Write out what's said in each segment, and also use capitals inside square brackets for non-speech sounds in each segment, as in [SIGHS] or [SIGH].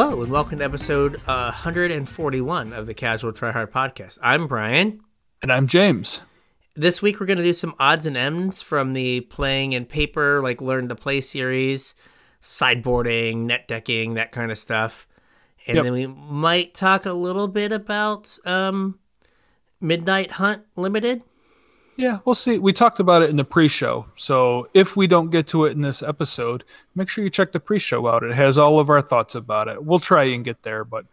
Hello, and welcome to episode uh, 141 of the Casual Tryhard Podcast. I'm Brian. And I'm James. This week, we're going to do some odds and ends from the playing in paper, like learn to play series, sideboarding, net decking, that kind of stuff. And Yep. then we might talk a little bit about um, Midnight Hunt Limited. Yeah, we'll see. We talked about it in the pre-show. So if we don't get to it in this episode, make sure you check the pre-show out. It has all of our thoughts about it. We'll try and get there, but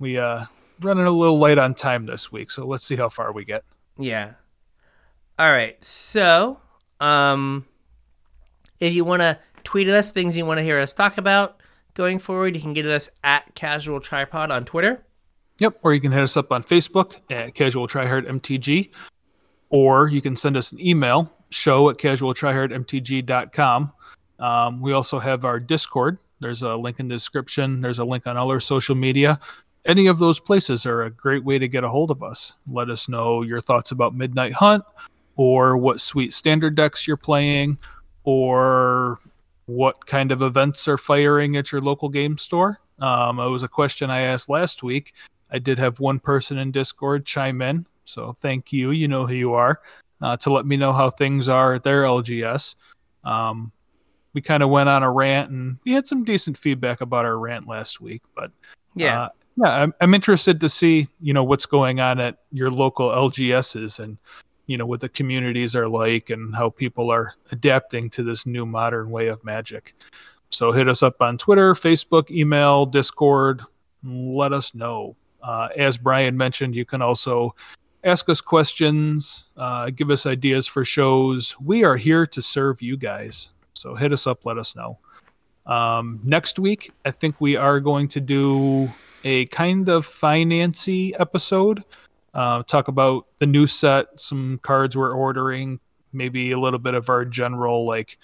we uh running a little late on time this week, so let's see how far we get. Yeah. All right. So, um, if you want to tweet at us things you want to hear us talk about going forward, you can get at us at Casual Tripod on Twitter. Yep, or you can hit us up on Facebook at Casual Tryhard MTG, or you can send us an email, show at casualtryhardmtg.com. Um, we also have our Discord. There's a link in the description. There's a link on all our social media. Any of those places are a great way to get a hold of us. Let us know your thoughts about Midnight Hunt, or what sweet standard decks you're playing, or what kind of events are firing at your local game store. Um, it was a question I asked last week. I did have one person in Discord chime in, so thank you. You know who you are uh, to let me know how things are at their LGS. Um, we kind of went on a rant, and we had some decent feedback about our rant last week. But Yeah. uh, yeah, I'm, I'm interested to see you know what's going on at your local LGSs and you know what the communities are like and how people are adapting to this new modern way of magic. So hit us up on Twitter, Facebook, email, Discord. Let us know. Uh, as Brian mentioned, you can also ask us questions, uh, give us ideas for shows. We are here to serve you guys. So hit us up, let us know. Um, next week, I think we are going to do a kind of financy episode. Uh, talk about the new set, some cards we're ordering, maybe a little bit of our general like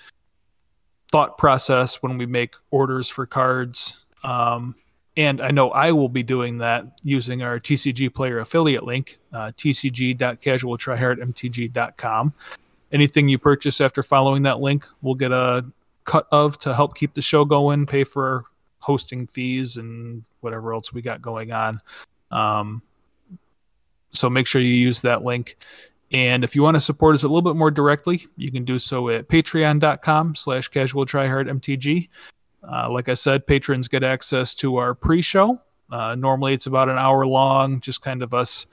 thought process when we make orders for cards. Um, and I know I will be doing that using our TCG player affiliate link, uh, tcg.casualtryhardmtg.com. Anything you purchase after following that link, we'll get a cut of to help keep the show going, pay for hosting fees and whatever else we got going on. Um, so make sure you use that link. And if you want to support us a little bit more directly, you can do so at patreon.com slash casual mtg. Uh, like I said, patrons get access to our pre-show. Uh, normally it's about an hour long, just kind of us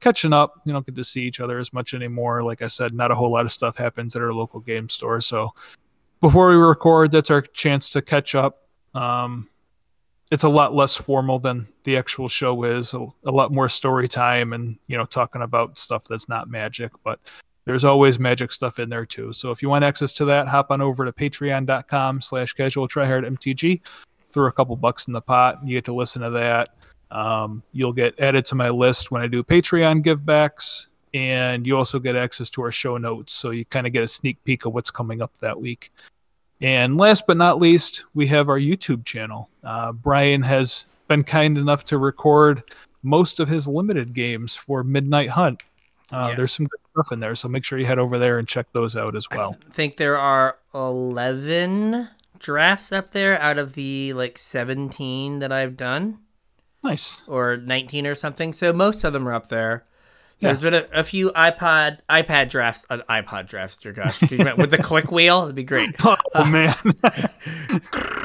catching up. You don't get to see each other as much anymore. Like I said, not a whole lot of stuff happens at our local game store. So before we record, that's our chance to catch up. Um, it's a lot less formal than the actual show is. A, a lot more story time and you know talking about stuff that's not magic, but there's always magic stuff in there too. So if you want access to that, hop on over to patreon.com slash casual mtg. Throw a couple bucks in the pot. You get to listen to that. Um, you'll get added to my list when I do Patreon givebacks, and you also get access to our show notes. So you kind of get a sneak peek of what's coming up that week. And last but not least, we have our YouTube channel. Uh, Brian has been kind enough to record most of his limited games for Midnight Hunt. Uh, Yeah. There's some good stuff in there, so make sure you head over there and check those out as well. I think there are 11 drafts up there out of the like 17 that I've done. Nice. or 19 or something. So most of them are up there. Yeah. There's been a, a few iPod iPad drafts, uh, iPod drafts, dear gosh, with the click wheel. it'd be great. [LAUGHS] Oh man, [LAUGHS]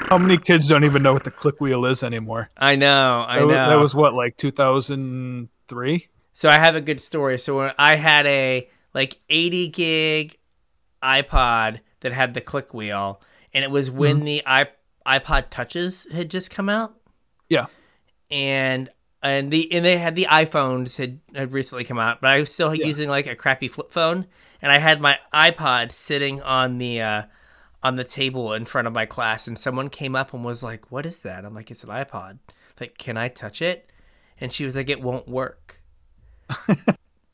how many kids don't even know what the click wheel is anymore? I know, I That know. That was what, like 2003? So I have a good story. So when I had a like 80 gig iPod that had the click wheel, and it was when Mm-hmm. the i iPod touches had just come out. Yeah. and and the and they had the iPhones had, had recently come out, but I was still Yeah. using like a crappy flip phone, and I had my iPod sitting on the uh, on the table in front of my class, and someone came up and was like, "What is that?" I'm like, "It's an iPod." Like, can I touch it? And she was like, "It won't work."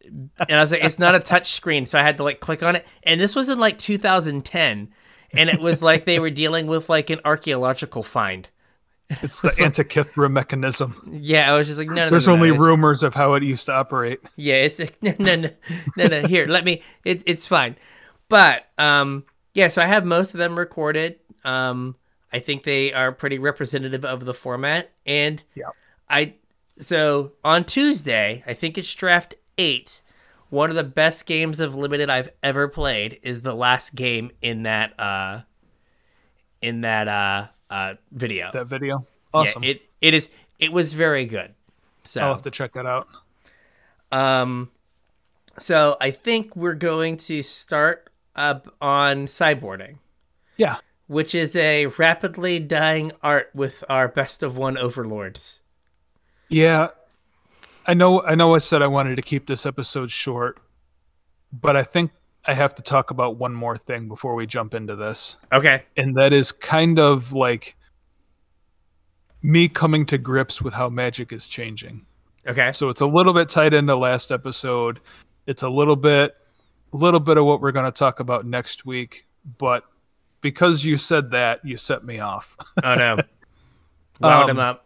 And I was like, "It's not a touch screen," so I had to like click on it, and this was in like 2010, and it was like they were dealing with like an archaeological find. It's the Antikythera mechanism. Yeah, I was just like, no, no, no, There's no, only no, rumors of how it used to operate. Yeah, it's like, [LAUGHS] no, no, no, no, no. Here, let me. It's it's fine. But um, yeah. So I have most of them recorded. Um, I think they are pretty representative of the format. And Yeah. I so on Tuesday, I think it's draft eight. One of the best games of limited I've ever played is the last game in that uh in that uh uh video. That video, awesome. Yeah, it it is it was very good. So I'll have to check that out. um, so I think we're going to start up on sideboarding, Yeah, which is a rapidly dying art with our best of one overlords. Yeah. I know. I know. I said I wanted to keep this episode short, but I think I have to talk about one more thing before we jump into this. Okay. and that is kind of like me coming to grips with how magic is changing. Okay. So it's a little bit tied into last episode. It's a little bit a little bit of what we're going to talk about next week, but because you said that, you set me off. Oh no. [LAUGHS] Wound Um, him up.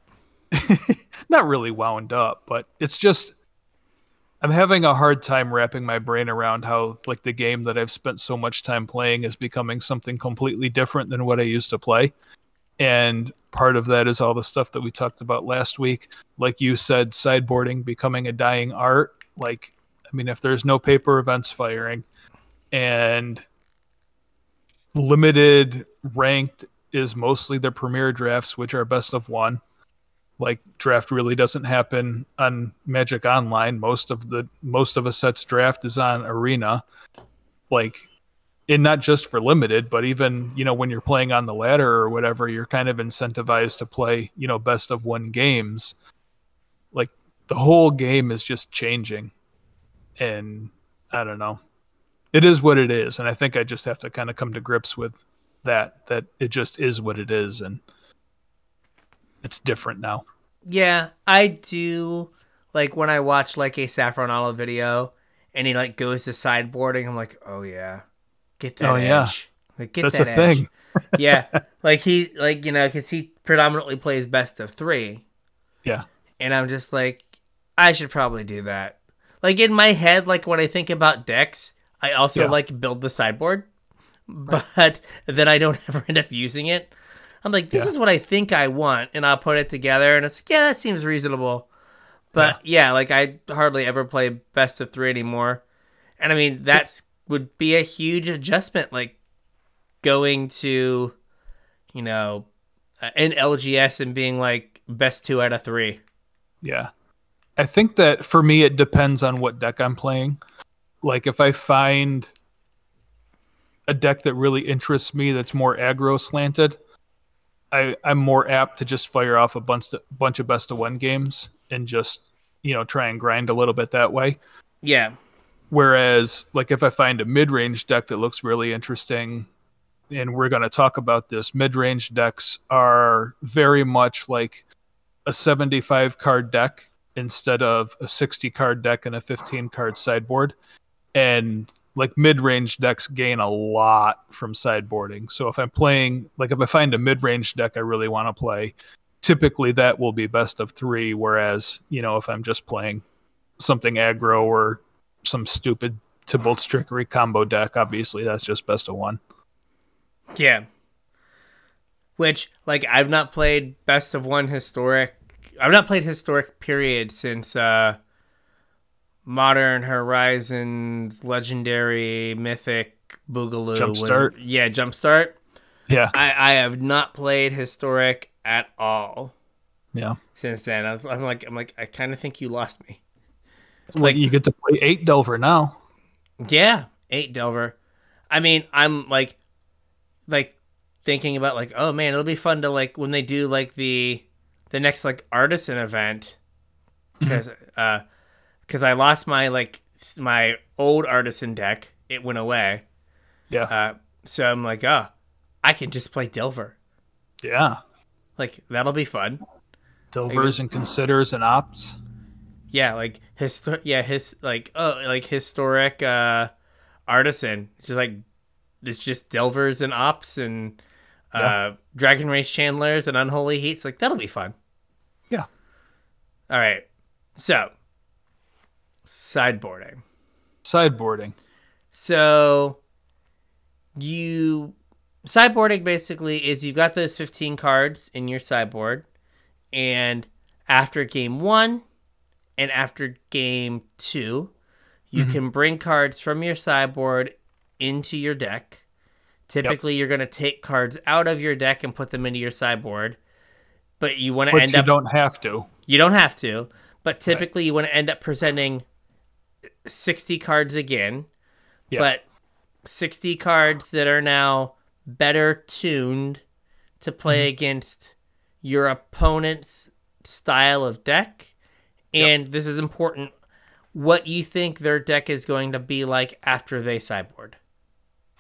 [LAUGHS] Not really wound up, but it's just I'm having a hard time wrapping my brain around how like the game that I've spent so much time playing is becoming something completely different than what I used to play. And part of that is all the stuff that we talked about last week. Like you said, sideboarding becoming a dying art. Like, I mean, if there's no paper events firing and limited ranked is mostly the premier drafts, which are best of one like draft really doesn't happen on Magic Online. Most of the most of a set's draft is on Arena. Like and not just for limited, but even, you know, when you're playing on the ladder or whatever, you're kind of incentivized to play, you know, best of one games. Like the whole game is just changing. And I don't know. It is what it is. And I think I just have to kind of come to grips with that, that it just is what it is. And it's different now. Yeah, I do like when I watch like a Saffron Olive video and he like goes to sideboarding, I'm like, oh yeah. Get that Oh, yeah. Like get That's that a edge. thing. [LAUGHS] yeah. Like he like, you know, cuz he predominantly plays best of 3. Yeah. and I'm just like, I should probably do that. Like in my head, like when I think about decks, I also Yeah. like build the sideboard, but then I don't [LAUGHS] ever end up using it. I'm like, this Yeah. is what I think I want, and I'll put it together, and it's like, yeah, that seems reasonable. But yeah, like I hardly ever play best of three anymore, and I mean that's would be a huge adjustment, like going to, you know, uh, an LGS and being like best two out of three. Yeah. I think that for me, it depends on what deck I'm playing. Like, if I find a deck that really interests me that's more aggro slanted, I, I'm more apt to just fire off a bunch, bunch of best of one games and just, you know, try and grind a little bit that way. Yeah, Whereas, like, if I find a mid range deck that looks really interesting, and we're going to talk about this, mid range decks are very much like a 75 card deck instead of a 60 card deck and a 15 card sideboard. And like mid range decks gain a lot from sideboarding. So if I'm playing, like, if I find a mid range deck I really want to play, typically that will be best of three. Whereas, you know, if I'm just playing something aggro or some stupid Tibalt Trickery combo deck, obviously that's just best of one. yeah. Which, like, I've not played best of one historic. I've not played historic period since uh Modern Horizons, Legendary, Mythic, Boogaloo. Jumpstart? Was, yeah, Jumpstart. Yeah. I, I have not played historic at all Yeah. since then. I was, I'm like, I'm like, I kind of think you lost me. Like you get to play eight Delver now. Yeah, eight Delver. I mean, I'm like, like thinking about like, oh man, it'll be fun to like when they do like the the next like artisan event because uh because I lost my like my old artisan deck. It went away. Yeah. Uh, so I'm like, oh, I can just play Delver. yeah. Like that'll be fun. Delvers and considers and ops. Yeah, like his yeah his like oh like historic uh artisan. Just like it's just delvers and ops and uh Yeah. Dragon's Rage Channelers and unholy heats. Like that'll be fun. Yeah. All right, so sideboarding. Sideboarding. So you sideboarding basically is you've got those 15 cards in your sideboard, and after game one and after game two, you mm-hmm. can bring cards from your sideboard into your deck. Typically, you're going to take cards out of your deck and put them into your sideboard, but you want to end you up you don't have to. you don't have to, but typically you want to end up presenting 60 cards again. Yeah. But 60 cards that are now better tuned to play Mm-hmm. against your opponent's style of deck. And this is important what you think their deck is going to be like after they sideboard.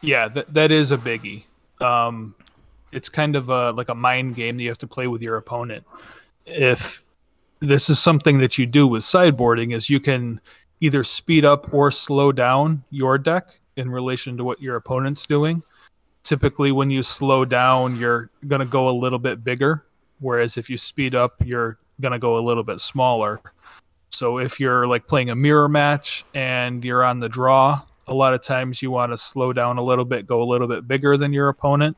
Yeah, that that is a biggie. Um, it's kind of a like a mind game that you have to play with your opponent. If this is something that you do with sideboarding, is you can either speed up or slow down your deck in relation to what your opponent's doing. Typically, when you slow down, you're going to go a little bit bigger, whereas if you speed up, you're going to go a little bit smaller. So if you're like playing a mirror match and you're on the draw, a lot of times you want to slow down a little bit, go a little bit bigger than your opponent.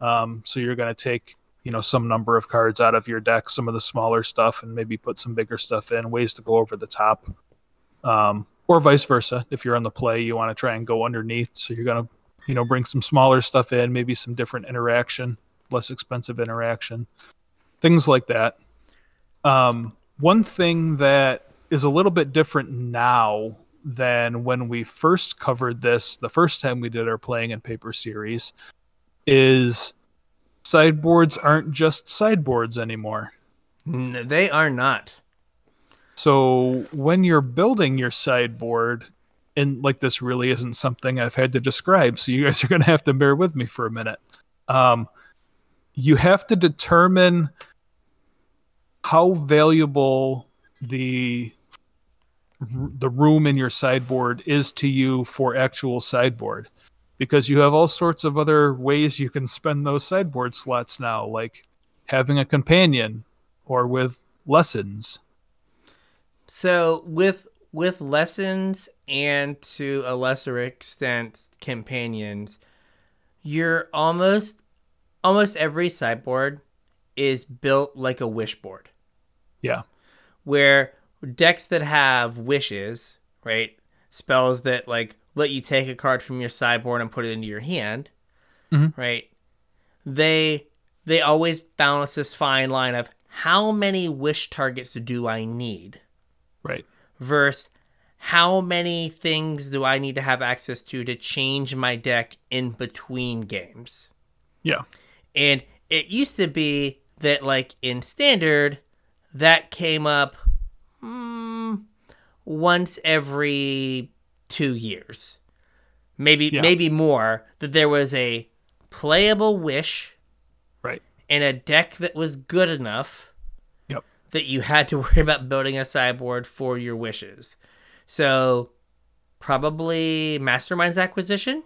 Um, so you're going to take you know some number of cards out of your deck, some of the smaller stuff, and maybe put some bigger stuff in. Ways to go over the top, um, or vice versa. If you're on the play, you want to try and go underneath. So you're to you know bring some smaller stuff in, maybe some different interaction, less expensive interaction, things like that. Um, one thing that is a little bit different now than when we first covered this the first time we did our playing in paper series is sideboards aren't just sideboards anymore. N- they are not. So when you're building your sideboard, and like this really isn't something I've had to describe, so you [LAUGHS] guys are going to have to bear with me for a minute. Um, you have to determine how valuable the the room in your sideboard is to you for actual sideboard because you have all sorts of other ways you can spend those sideboard slots now like having a companion or with lessons So with with lessons and to a lesser extent companions, you're almost almost every sideboard is built like a wish board. yeah Where decks that have wishes, right? Spells that like let you take a card from your sideboard and put it into your hand, Mhm. right? They they always balance this fine line of how many wish targets do I need? Right versus how many things do I need to have access to to change my deck in between games. yeah And it used to be that, like in standard, that came up mm, once every two years, maybe Yeah. maybe more. That there was a playable wish right and a deck that was good enough that you had to [LAUGHS] worry about building a sideboard for your wishes. So, probably Mastermind's acquisition,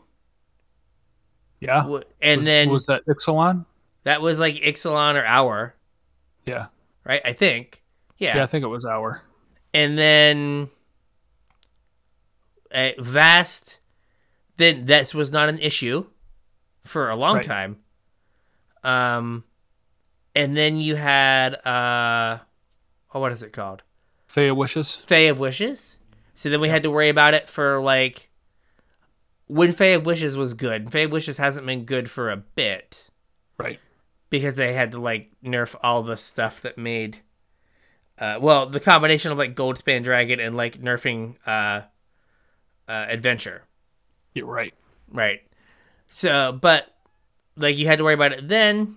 yeah and was, then was that ixalan that was like Ixalan or Hour, yeah. right? I think, yeah. yeah i think it was our And then uh, Vast, then that was not an issue for a long Right. time. Um, and then you had uh, oh, what is it called? Thea wishes Fae of Wishes. So then we had to worry about it for like when Fae of Wishes was good. Fae of Wishes hasn't been good for a bit right because they had to like nerf all the stuff that made uh well the combination of like Goldspan Dragon and like nerfing uh uh adventure. you're right Right. So but like you had to worry about it then.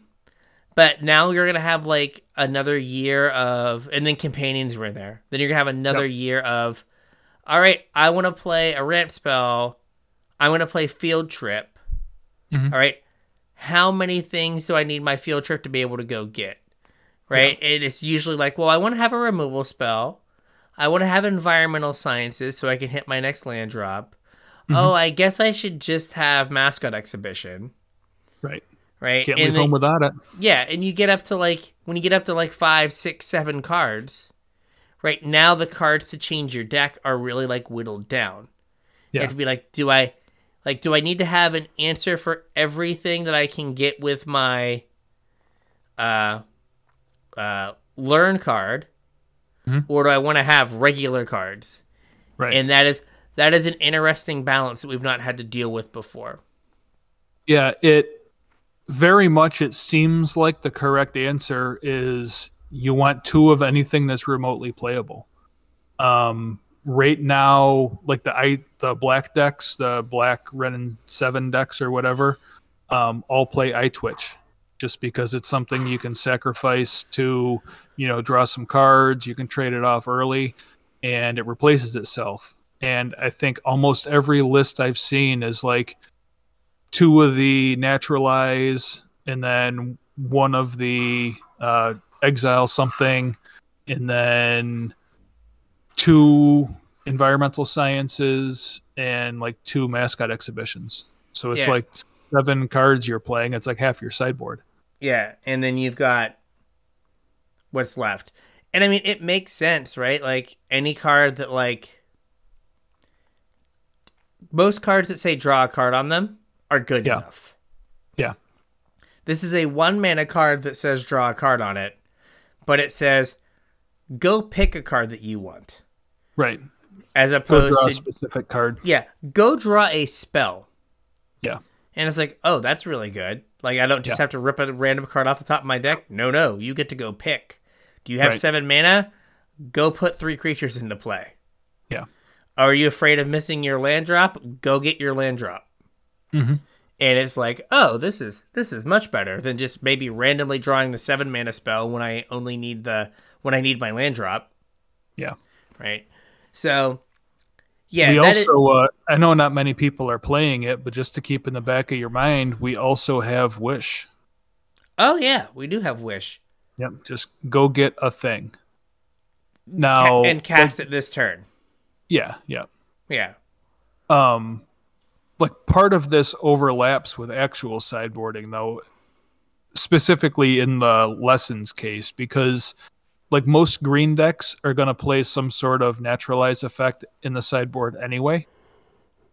But now you're gonna have like another year of and then companions were in there. Then you're gonna have another Yep. year of all right, I wanna play a ramp spell. I wanna play field trip. Mhm. All right. How many things do I need my field trip to be able to go get? Right? And it's usually like, well, I want to have a removal spell. I want to have environmental sciences so I can hit my next land drop. Oh, I guess I should just have mascot exhibition. right Right? can't And leave then- home without it yeah, and you get up to like when you get up to like five, six, seven cards, right now the cards to change your deck are really like whittled down. You Yeah. have to be like, do I Like, do I need to have an answer for everything that I can get with my uh, uh, learn card, Mhm. or do I want to have regular cards? Right. And that is that is an interesting balance that we've not had to deal with before. Yeah, it very much it seems like the correct answer is you want two of anything that's remotely playable. Um, right now, like the I the black decks, the black red and seven decks or whatever, um, all play Eyetwitch, just because it's something you can sacrifice to, you know, draw some cards. You can trade it off early, and it replaces itself. And I think almost every list I've seen is like two of the naturalize and then one of the uh, exile something and then two environmental sciences and like two mascot exhibitions so it's Yeah. like seven cards you're playing it's like half your sideboard Yeah, and then you've got what's left. And I mean, it makes sense, right? Like any card that like most cards that say draw a card on them are good Yeah. enough. yeah This is a one mana card that says draw a card on it, but it says go pick a card that you want. right As go opposed draw a to specific card yeah, go draw a spell. yeah And it's like, oh, that's really good. Like I don't just Yeah. have to rip a random card off the top of my deck. No, no, you get to go pick. Do you have Right. seven mana? Go put three creatures into play. yeah Are you afraid of missing your land drop? Go get your land drop. Mhm. And it's like, oh, this is this is much better than just maybe randomly drawing the seven mana spell when I only need the when I need my land drop, yeah right? So, yeah, we that is- also uh, i know not many people are playing it but just to keep in the back of your mind we also have wish oh yeah, we do have wish Yep, just go get a thing. Ca- Now and cast it this turn. yeah, yeah. Yeah, Um like part of this overlaps with actual sideboarding though, specifically in the lessons case because like most green decks are going to play some sort of naturalize effect in the sideboard anyway.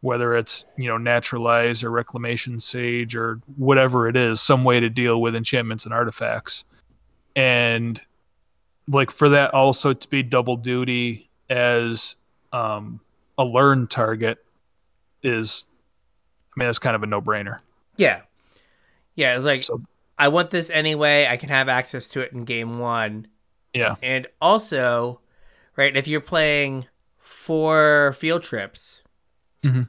Whether it's you know naturalize or reclamation sage or whatever it is some way to deal with enchantments and artifacts. And like for that also to be double duty as um a learn target is i mean that's kind of a no-brainer yeah, yeah. It's like So- I want this anyway. I can have access to it in game one. yeah And also, right, if you're playing four field trips, Mhm.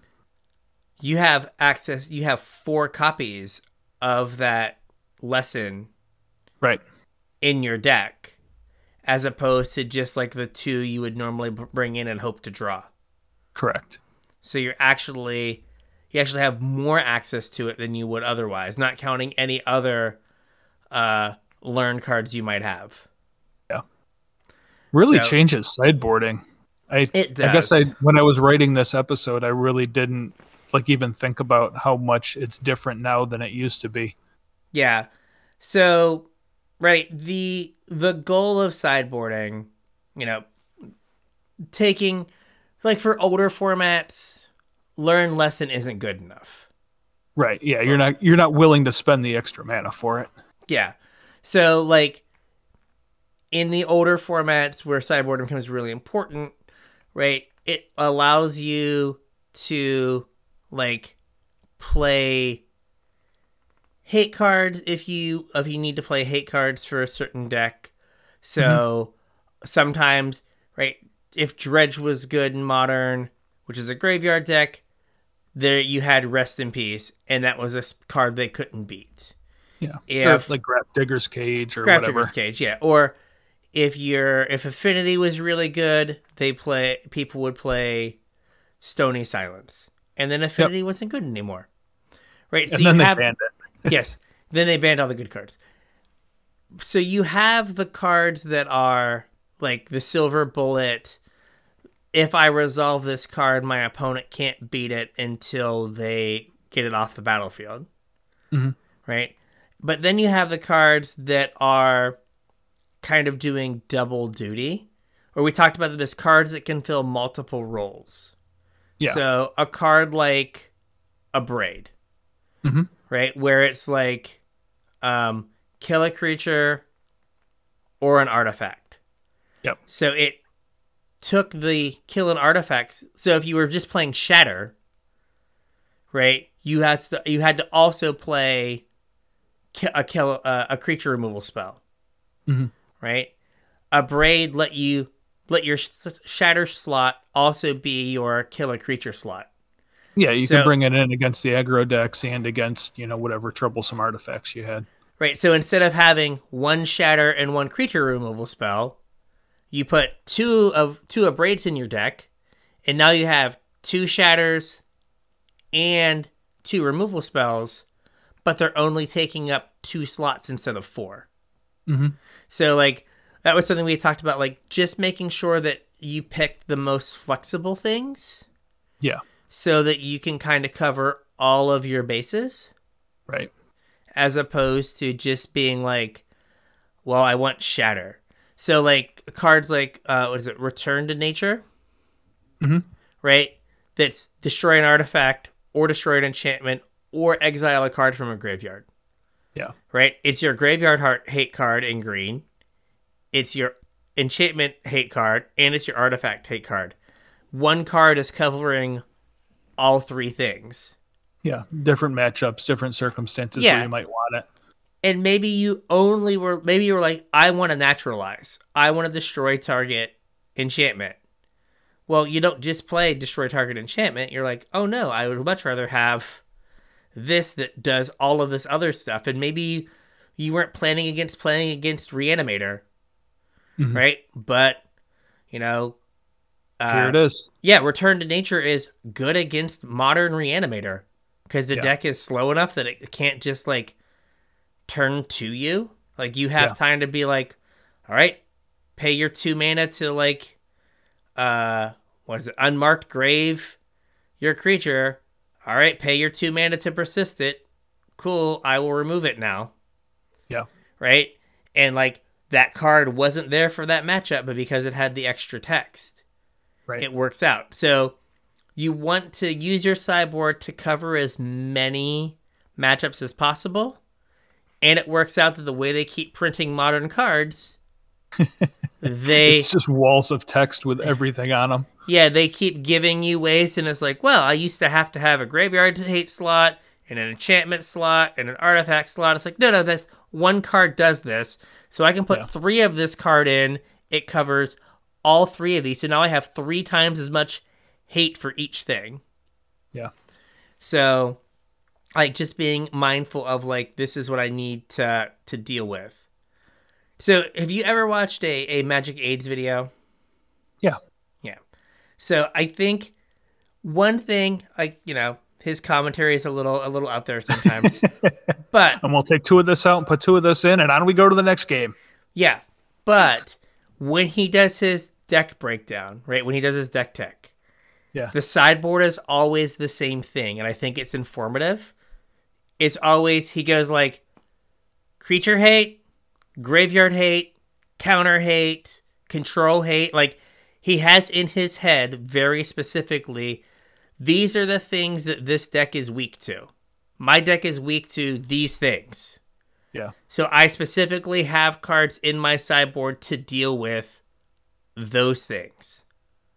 you have access, you have four copies of that lesson right in your deck, as opposed to just like the two you would normally bring in and hope to draw. correct So you're actually, you actually have more access to it than you would otherwise, not counting any other uh, learn cards you might have. Yeah, really So- changes sideboarding i It i guess i when i was writing this episode i really didn't like even think about how much it's different now than it used to be Yeah. So, right, the the goal of sideboarding, you know, taking like for older formats, learn lesson isn't good enough. right yeah you're not you're not willing to spend the extra mana for it Yeah. So, like in the older formats where sideboarding becomes really important, right? It allows you to like play hate cards if you if you need to play hate cards for a certain deck. So mm-hmm. sometimes, right, if Dredge was good in modern, which is a graveyard deck, there you had Rest in Peace, and that was a card they couldn't beat. yeah If- or like grafdigger's cage or Grab whatever Digger's Cage, yeah. Or if your if Affinity was really good, they play people would play Stony Silence, and then Affinity wasn't good anymore, right? So and then you have banned it [LAUGHS] yes, then they banned all the good cards. So you have the cards that are like the Silver Bullet. If I resolve this card, my opponent can't beat it until they get it off the battlefield. Mhm. Right? But then you have the cards that are kind of doing double duty. Or we talked about them as cards that can fill multiple roles. Yeah. So a card like Abrade, Mhm. right? Where it's like um, kill a creature or an artifact. Yep. So it took the kill an artifacts. So if you were just playing Shatter, right, you had to, you had to also play a kill uh, a creature removal spell, Mhm. right? Abrade let you let your shatter slot also be your kill a creature slot. Yeah, you So- can bring it in against the aggro decks and against you know whatever troublesome artifacts you had. Right. So instead of having one shatter and one creature removal spell, you put two of two of braids in your deck, and now you have two shatters and two removal spells, but they're only taking up two slots instead of 4 Mhm. So like that was something we talked about, like just making sure that you pick the most flexible things Yeah, so that you can kind of cover all of your bases right. as opposed to just being like, well, I want shatter. So like cards like uh, what is it, Return to Nature, Mhm. right? That's destroy an artifact or destroy an enchantment or exile a card from a graveyard, Yeah, right? It's your graveyard heart hate card in green. It's your enchantment hate card and it's your artifact hate card. One card is covering all three things. yeah. Different matchups, different circumstances Yeah. where you might want it. And maybe you only were maybe you were like i want to naturalize i want to destroy target enchantment well you don't just play destroy target enchantment you're like oh no i would much rather have this that does all of this other stuff and maybe you weren't planning against playing against reanimator Mhm. right but you know uh, Here it is. yeah, Return to Nature is good against modern Reanimator because the Yeah. deck is slow enough that it can't just like turn to you. Like you have Yeah. time to be like, all right, pay your two mana to like, uh, what is it? Unmarked Grave, your creature. All right, pay your two mana to persist it. Cool, I will remove it now. Yeah, Right, and like that card wasn't there for that matchup, but because it had the extra text right. it works out. So you want to use your sideboard to cover as many matchups as possible. And it works out that the way they keep printing modern cards, [LAUGHS] they it's just walls of text with everything on them. yeah, they keep giving you ways and it's like, well, I used to have to have a graveyard hate slot and an enchantment slot and an artifact slot. It's like, no, no, this one card does this. So I can put Yeah. three of this card in. It covers all three of these. So now I have three times as much hate for each thing. Yeah, So like just being mindful of like this is what I need to to deal with. So have you ever watched a, a Magic AIDS video? yeah, Yeah. So I think one thing, like you know, his commentary is a little a little out there sometimes, [LAUGHS] but and we'll take two of this out and put two of this in, and on we go to the next game. yeah, but when he does his deck breakdown, right? When he does his deck tech, Yeah, the sideboard is always the same thing, and I think it's informative. It's always he goes like creature hate, graveyard hate, counter hate, control hate. Like he has in his head very specifically, these are the things that this deck is weak to. My deck is weak to these things. yeah, So I specifically have cards in my sideboard to deal with those things.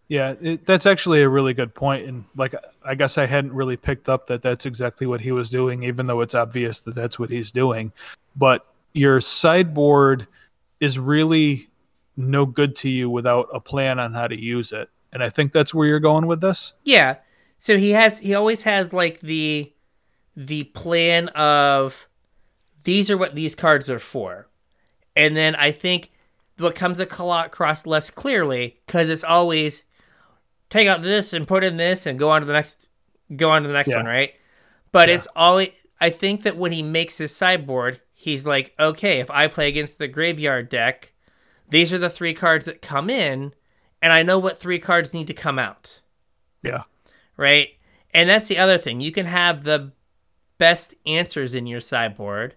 Yeah. It, that's actually a really good point, and like I guess I hadn't really picked up that that's exactly what he was doing, even though it's obvious that that's what he's doing. But your sideboard is really no good to you without a plan on how to use it, and I think that's where you're going with this. Yeah. So he has he always has like the the plan of these are what these cards are for. And then I think what comes across less clearly cuz it's always take out this and put in this and go on to the next go on to the next Yeah. one, right? But Yeah. it's all I think that when he makes his sideboard, he's like, "Okay, if I play against the graveyard deck, these are the three cards that come in and I know what three cards need to come out." Yeah, right? And that's the other thing. You can have the best answers in your sideboard,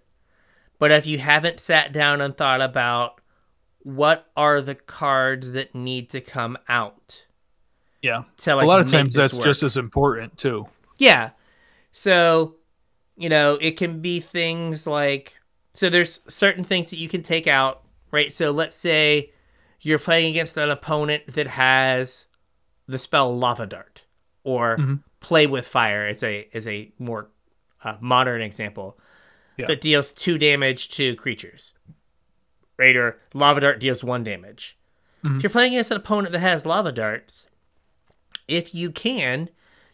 but if you haven't sat down and thought about what are the cards that need to come out yeah. to like a lot of times that's work. just as important too. yeah. So, you know, it can be things like so there's certain things that you can take out, right? So let's say you're playing against an opponent that has the spell Lava Dart or Mm-hmm. Play with Fire is a is a more uh, modern example Yeah. that deals two damage to creatures. Right, or Lava Dart deals one damage. Mm-hmm. If you're playing against an opponent that has Lava Darts, if you can,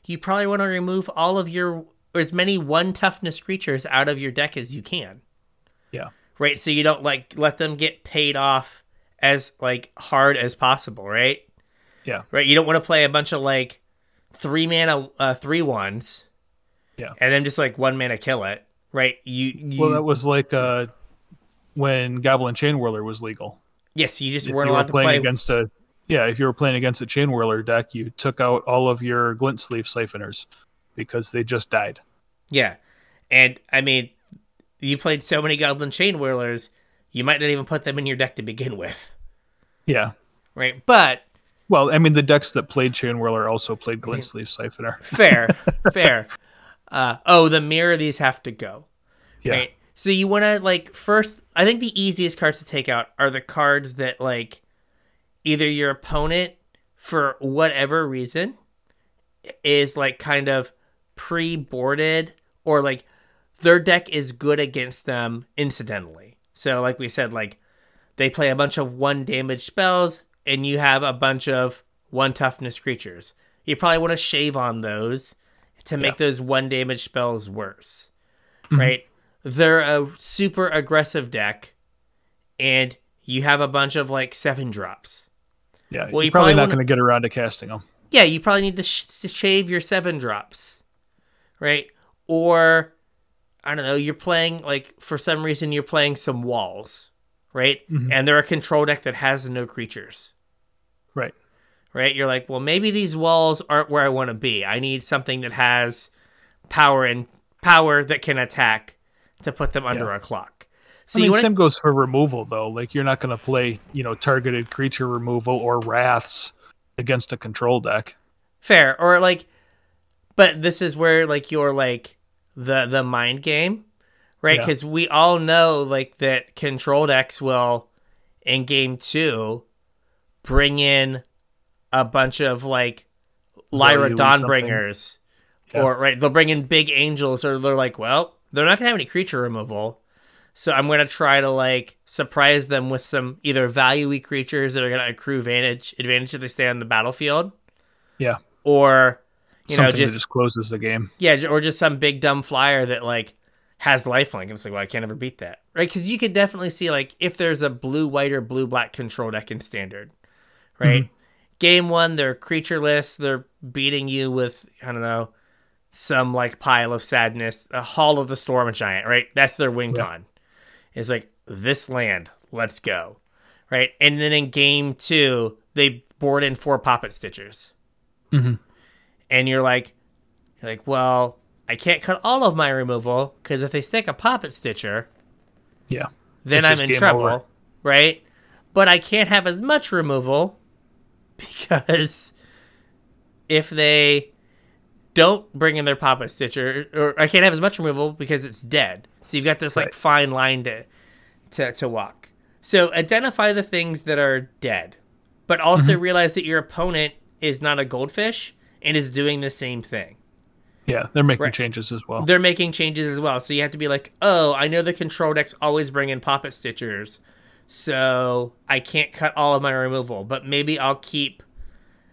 you probably want to remove all of your or as many one toughness creatures out of your deck as you can Yeah. right? So you don't like let them get paid off as like hard as possible, right? Yeah. Right. You don't want to play a bunch of like three mana, uh, three ones, Yeah. and then just like one mana kill it, right? You, you Well, that was like uh, when Goblin Chainwhirler was legal. yes, you just If weren't you were allowed to playing play. against a yeah, if you were playing against a Chainwhirler deck, you took out all of your Glint Sleeve Siphoners because they just died. Yeah, and I mean, you played so many Goblin Chainwhirlers, you might not even put them in your deck to begin with, Yeah. right? But Well, I mean, the decks that played Chainwhirler also played Glint Sleeve Siphoner. [LAUGHS] fair, [LAUGHS] fair. Uh, oh, the mirror these have to go. Yeah. Right. So you want to like first. I think the easiest cards to take out are the cards that like either your opponent for whatever reason is like kind of pre-boarded or like their deck is good against them incidentally. So like we said, like they play a bunch of one damage spells and you have a bunch of one toughness creatures. You probably want to shave on those to make those one damage spells worse. Mm-hmm. Right? They're a super aggressive deck and you have a bunch of like seven drops. Yeah. Well, you're you probably probably not going to get around to casting them. yeah, you probably need to, sh- to shave your seven drops, right? Or I don't know, you're playing like for some reason you're playing some walls, right? Mm-hmm. And they're a control deck that has no creatures, Right. right? You're like, well, maybe these walls aren't where I want to be. I need something that has power and power that can attack to put them under Yeah. a clock. So I mean, want goes for removal though. Like you're not going to play, you know, targeted creature removal or wraths against a control deck. fair or like but this is where like you're like the the mind game right Yeah. because we all know like that control decks will in game two bring in a bunch of like lyra dawnbringers Yeah. or right they'll bring in big angels or they're like well they're not gonna have any creature removal so i'm gonna try to like surprise them with some either value creatures that are gonna accrue advantage advantage if they stay on the battlefield. Yeah. or you Something know just, just closes the game. yeah or just some big dumb flyer that like has lifelink. And it's like well i can't ever beat that. Right? Because you could definitely see like if there's a blue white or blue black control deck in standard right? Mm-hmm. Game one they're creatureless. They're beating you with i don't know some like pile of sadness a hall of the storm giant right? That's their win con it's like this land let's go right and then in game two they board in four poppet stitchers Mhm. and you're like you're like well i can't cut all of my removal because if they stick a poppet stitcher Yeah. then It's i'm in trouble over. right but i can't have as much removal [LAUGHS] because if they don't bring in their poppet stitcher or i can't have as much removal because it's dead so you've got this like fine line to to, to walk so identify the things that are dead but also Mm-hmm. realize that your opponent is not a goldfish and is doing the same thing Yeah. They're making Right. changes as well. they're making changes as well. So you have to be like, oh, I know the control decks always bring in poppet stitchers, so I can't cut all of my removal, but maybe I'll keep,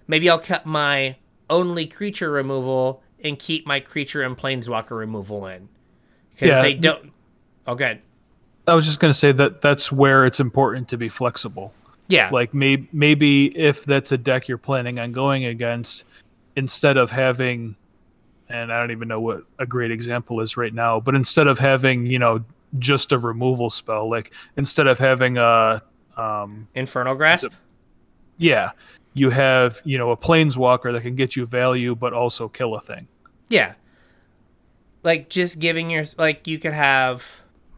maybe I'll cut my only creature removal and keep my creature and planeswalker removal in. Because Yeah. they don't. Oh, good. I was just going to say that that's where it's important to be flexible. Yeah. Like maybe maybe if that's a deck you're planning on going against, instead of having, and I don't even know what a great example is right now, but instead of having you know just a removal spell, like instead of having a um, Infernal Grasp. yeah, you have you know a planeswalker that can get you value but also kill a thing. Yeah. Like just giving your like you could have.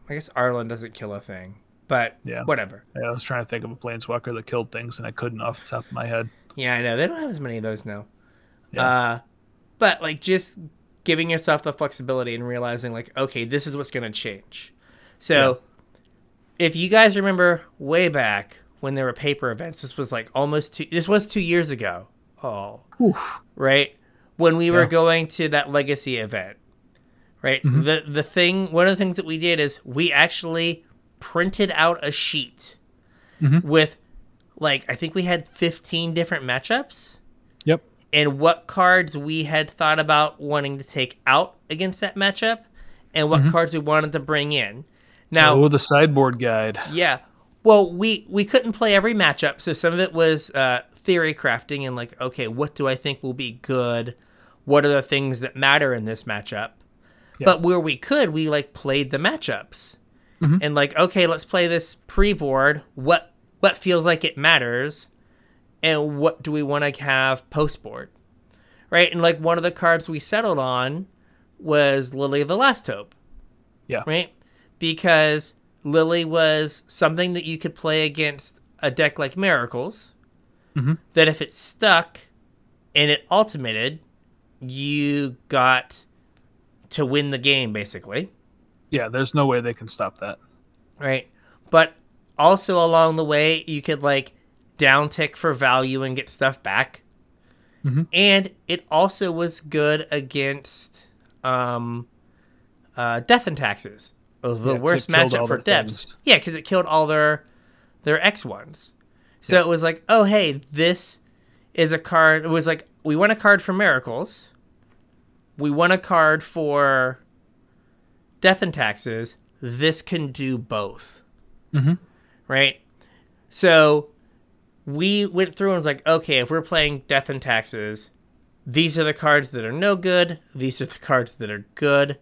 I guess Arlinn doesn't kill a thing, but Yeah. whatever. Yeah, I was trying to think of a planeswalker that killed things and I couldn't off the top of my head. Yeah, I know. They don't have as many of those now. Yeah. Uh, but like just giving yourself the flexibility and realizing like, okay, this is what's going to change. So, if you guys remember way back when there were paper events, this was like almost two. This was two years ago. Oh, Oof. right when we were going to that legacy event. Right. Mm-hmm. The the thing. One of the things that we did is we actually printed out a sheet mm-hmm. with like I think we had fifteen different matchups Yep. and what cards we had thought about wanting to take out against that matchup and what mm-hmm. cards we wanted to bring in. Now, oh, the sideboard guide. yeah. Well, we we couldn't play every matchup, so some of it was uh, theory crafting and like, okay, what do I think will be good? What are the things that matter in this matchup? But where we could, we like played the matchups and like, okay, let's play this pre-board. What what feels like it matters, and what do we want to have post-board? Right, and like one of the cards we settled on was Lily of the Last Hope Yeah. right? Because Lily was something that you could play against a deck like Miracles. That if it stuck and it ultimated, you got to win the game, basically, Yeah. There's no way they can stop that. right? But also along the way, you could like down tick for value and get stuff back. And it also was good against um, uh, death and taxes. The Yeah, worst matchup for debs. things. Yeah, because it killed all their their X ones. So it was like, oh hey, this is a card. It was like we want a card for miracles. We want a card for death and taxes. This can do both. Mm-hmm. Right. So we went through and was like, okay, if we're playing death and taxes, these are the cards that are no good. These are the cards that are good.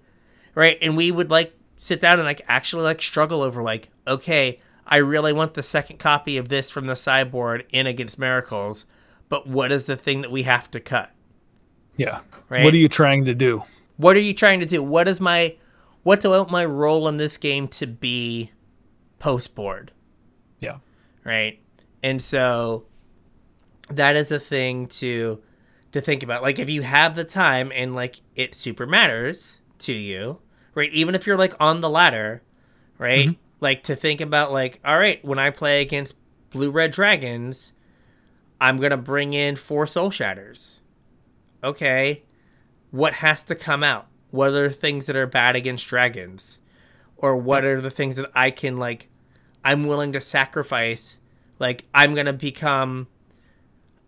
Right. And we would like sit down and like actually like struggle over like, okay, I really want the second copy of this from the sideboard in against miracles, but what is the thing that we have to cut? Yeah. Right. What are you trying to do? What are you trying to do? What is my what do I want my role in this game to be post board? Yeah. right? And so that is a thing to to think about. Like if you have the time and like it super matters to you, right? Even if you're like on the ladder, right? Like to think about like, all right, when I play against blue red dragons, I'm gonna bring in four soul shatters. Okay. What has to come out? What are the things that are bad against dragons? Or what are the things that I can like I'm willing to sacrifice. Like I'm gonna become.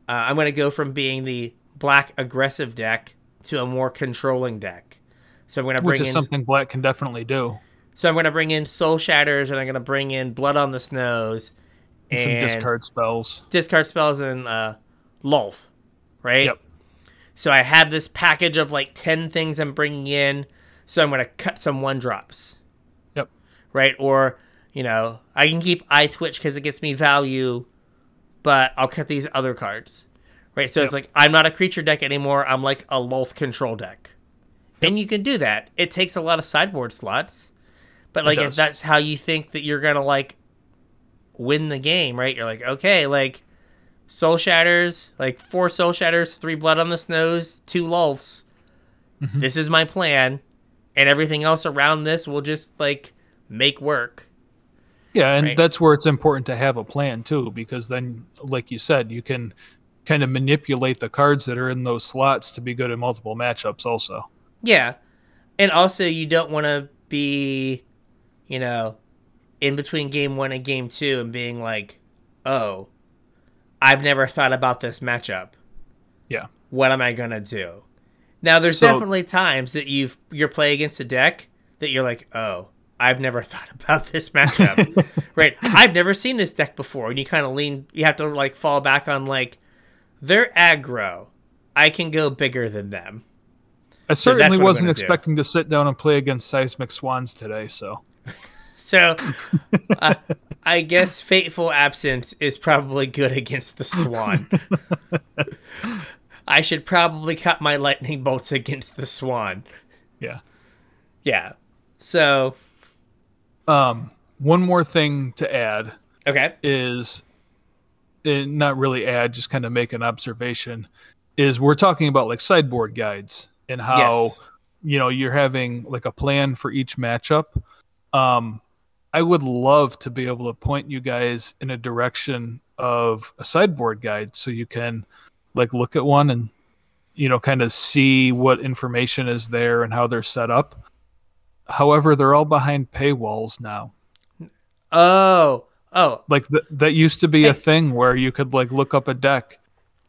Uh, I'm gonna go from being the black aggressive deck to a more controlling deck. So I'm gonna Which bring is in. something Black can definitely do. So I'm gonna bring in Soul Shatters, and I'm gonna bring in Blood on the Snows, And some discard spells. discard spells and uh, Lolth, right? Yep. So I have this package of like ten things I'm bringing in. So I'm gonna cut some one drops. Yep. right? Or, you know, I can keep Eyetwitch because it gets me value, but I'll cut these other cards, right? So it's like I'm not a creature deck anymore. I'm like a Lolth control deck, and you can do that. It takes a lot of sideboard slots, but like if that's how you think that you're gonna like win the game, right? You're like, okay, like Soul Shatters, like four Soul Shatters, three Blood on the Snows, two Lolths. Mm-hmm. This is my plan, and everything else around this will just like make work. Yeah, and Right. that's where it's important to have a plan too, because then, like you said, you can kind of manipulate the cards that are in those slots to be good in multiple matchups. Also, Yeah. And also you don't want to be, you know, in between game 1 and game 2 and being like, "Oh, I've never thought about this matchup. yeah, What am I going to do?" Now there's So- definitely times that you've you're playing against a deck that you're like, "Oh, I've never [LAUGHS] thought about this matchup." [LAUGHS] right? I've never seen this deck before and you kind of lean you have to like fall back on like they're aggro. I can go bigger than them. I certainly I'm wasn't gonna do. expecting to sit down and play against seismic swans today. So, [LAUGHS] So, uh, I guess Fateful Absence is probably good against the Swan. [LAUGHS] I should probably cut my lightning bolts against the Swan. yeah. Yeah. So, Um, one more thing to add okay. is eh, not really add, just kind of make an observation. Is we're talking about like sideboard guides and how Yes. you know you're having like a plan for each matchup um i would love to be able to point you guys in a direction of a sideboard guide so you can like look at one and you know kind of see what information is there and how they're set up however they're all behind paywalls now Oh, oh, like th- that used to be Hey. a thing where you could like look up a deck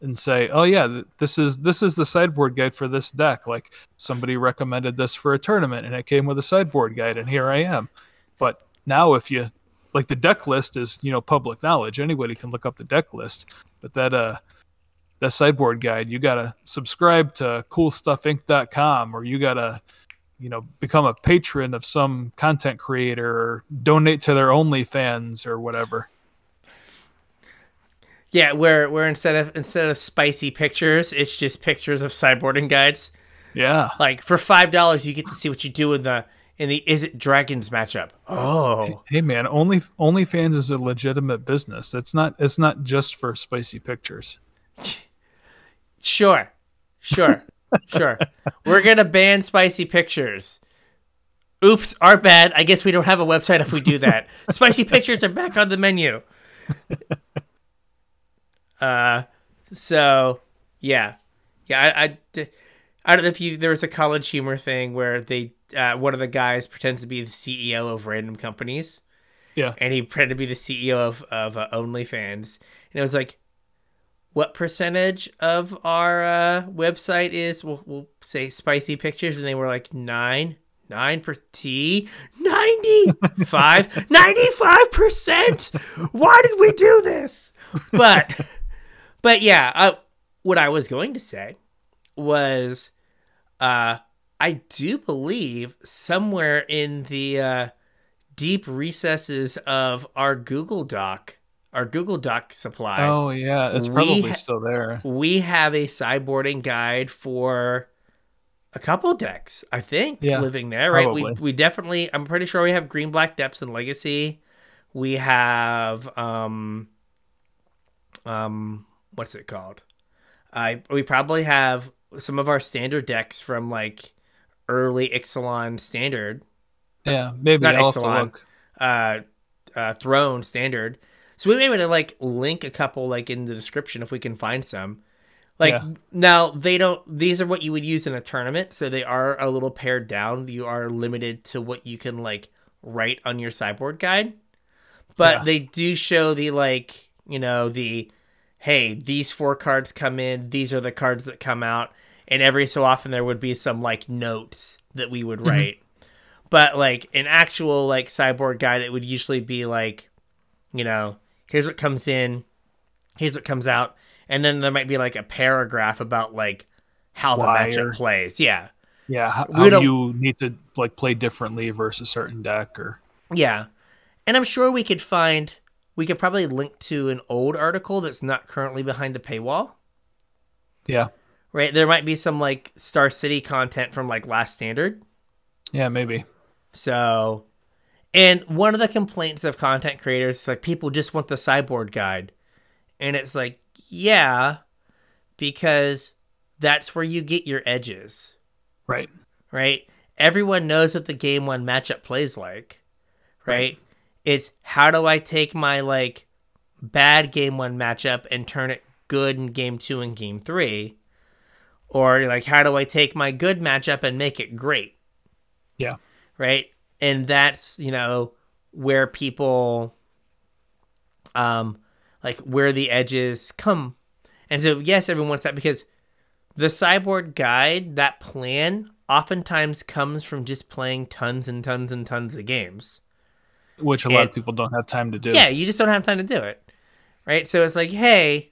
and say oh yeah this is this is the sideboard guide for this deck. Like somebody recommended this for a tournament and it came with a sideboard guide and here i am. But now if you like the deck list is you know public knowledge. Anybody can look up the deck list. But that uh that sideboard guide you gotta subscribe to coolstuffinc.com or you gotta you know become a patron of some content creator or donate to their OnlyFans or whatever. Yeah. Where where instead of instead of spicy pictures, it's just pictures of sideboarding guides. Yeah. Like for five dollars, you get to see what you do in the in the Izzet Dragons matchup. Oh, Hey man, only OnlyFans is a legitimate business. It's not it's not just for spicy pictures. sure, sure, [LAUGHS] sure. We're gonna ban spicy pictures. Oops, our bad. I guess we don't have a website if we do that. [LAUGHS] spicy pictures are back on the menu. Uh, so yeah, yeah. I, I, I don't know if you there was a college humor thing where they uh, one of the guys pretends to be the CEO of random companies. Yeah. and he pretended to be the CEO of of uh, OnlyFans, and it was like, what percentage of our uh, website is we'll, we'll say spicy pictures, and they were like nine. Nine per T, 95, 95 percent. Why did we do this? But, but yeah, uh, what I was going to say was, uh, I do believe somewhere in the uh, deep recesses of our Google Doc, our Google Doc supply, Oh yeah, it's probably ha- still there. we have a sideboarding guide for a couple decks, I think, Yeah, living there, right? We we definitely I'm pretty sure we have green black depths and legacy. We have um um what's it called? I we probably have some of our standard decks from like early Ixalan standard Yeah, maybe Not I'll Ixalan. uh, uh, throne standard. So we may want to like link a couple like in the description if we can find some. Like Yeah. now they don't. These are what you would use in a tournament, so they are a little pared down. You are limited to what you can like write on your sideboard guide, but Yeah. they do show the like you know the hey these four cards come in, these are the cards that come out, and every so often there would be some like notes that we would mm-hmm. write. But like an actual like sideboard guide it would usually be like you know here's what comes in here's what comes out. And then there might be like a paragraph about like how the matchup or- plays. Yeah. Yeah, how, We how you need to like play differently versus a certain deck or yeah. And i'm sure we could find we could probably link to an old article that's not currently behind a paywall yeah, right there might be some like star city content from like last standard yeah, maybe. So, and one of the complaints of content creators is like people just want the sideboard guide. And it's like, yeah, because that's where you get your edges, Right. right? Everyone knows what the game one matchup plays like, right? It's how do I take my like bad game one matchup and turn it good in game two and game three? Or like how do I take my good matchup and make it great? Yeah. right and that's you know where people um like where the edges come and so yes everyone wants that because the sideboard guide that plan oftentimes comes from just playing tons and tons and tons of games Which a lot And- of people don't have time to do. yeah you just don't have time to do it right? So it's like hey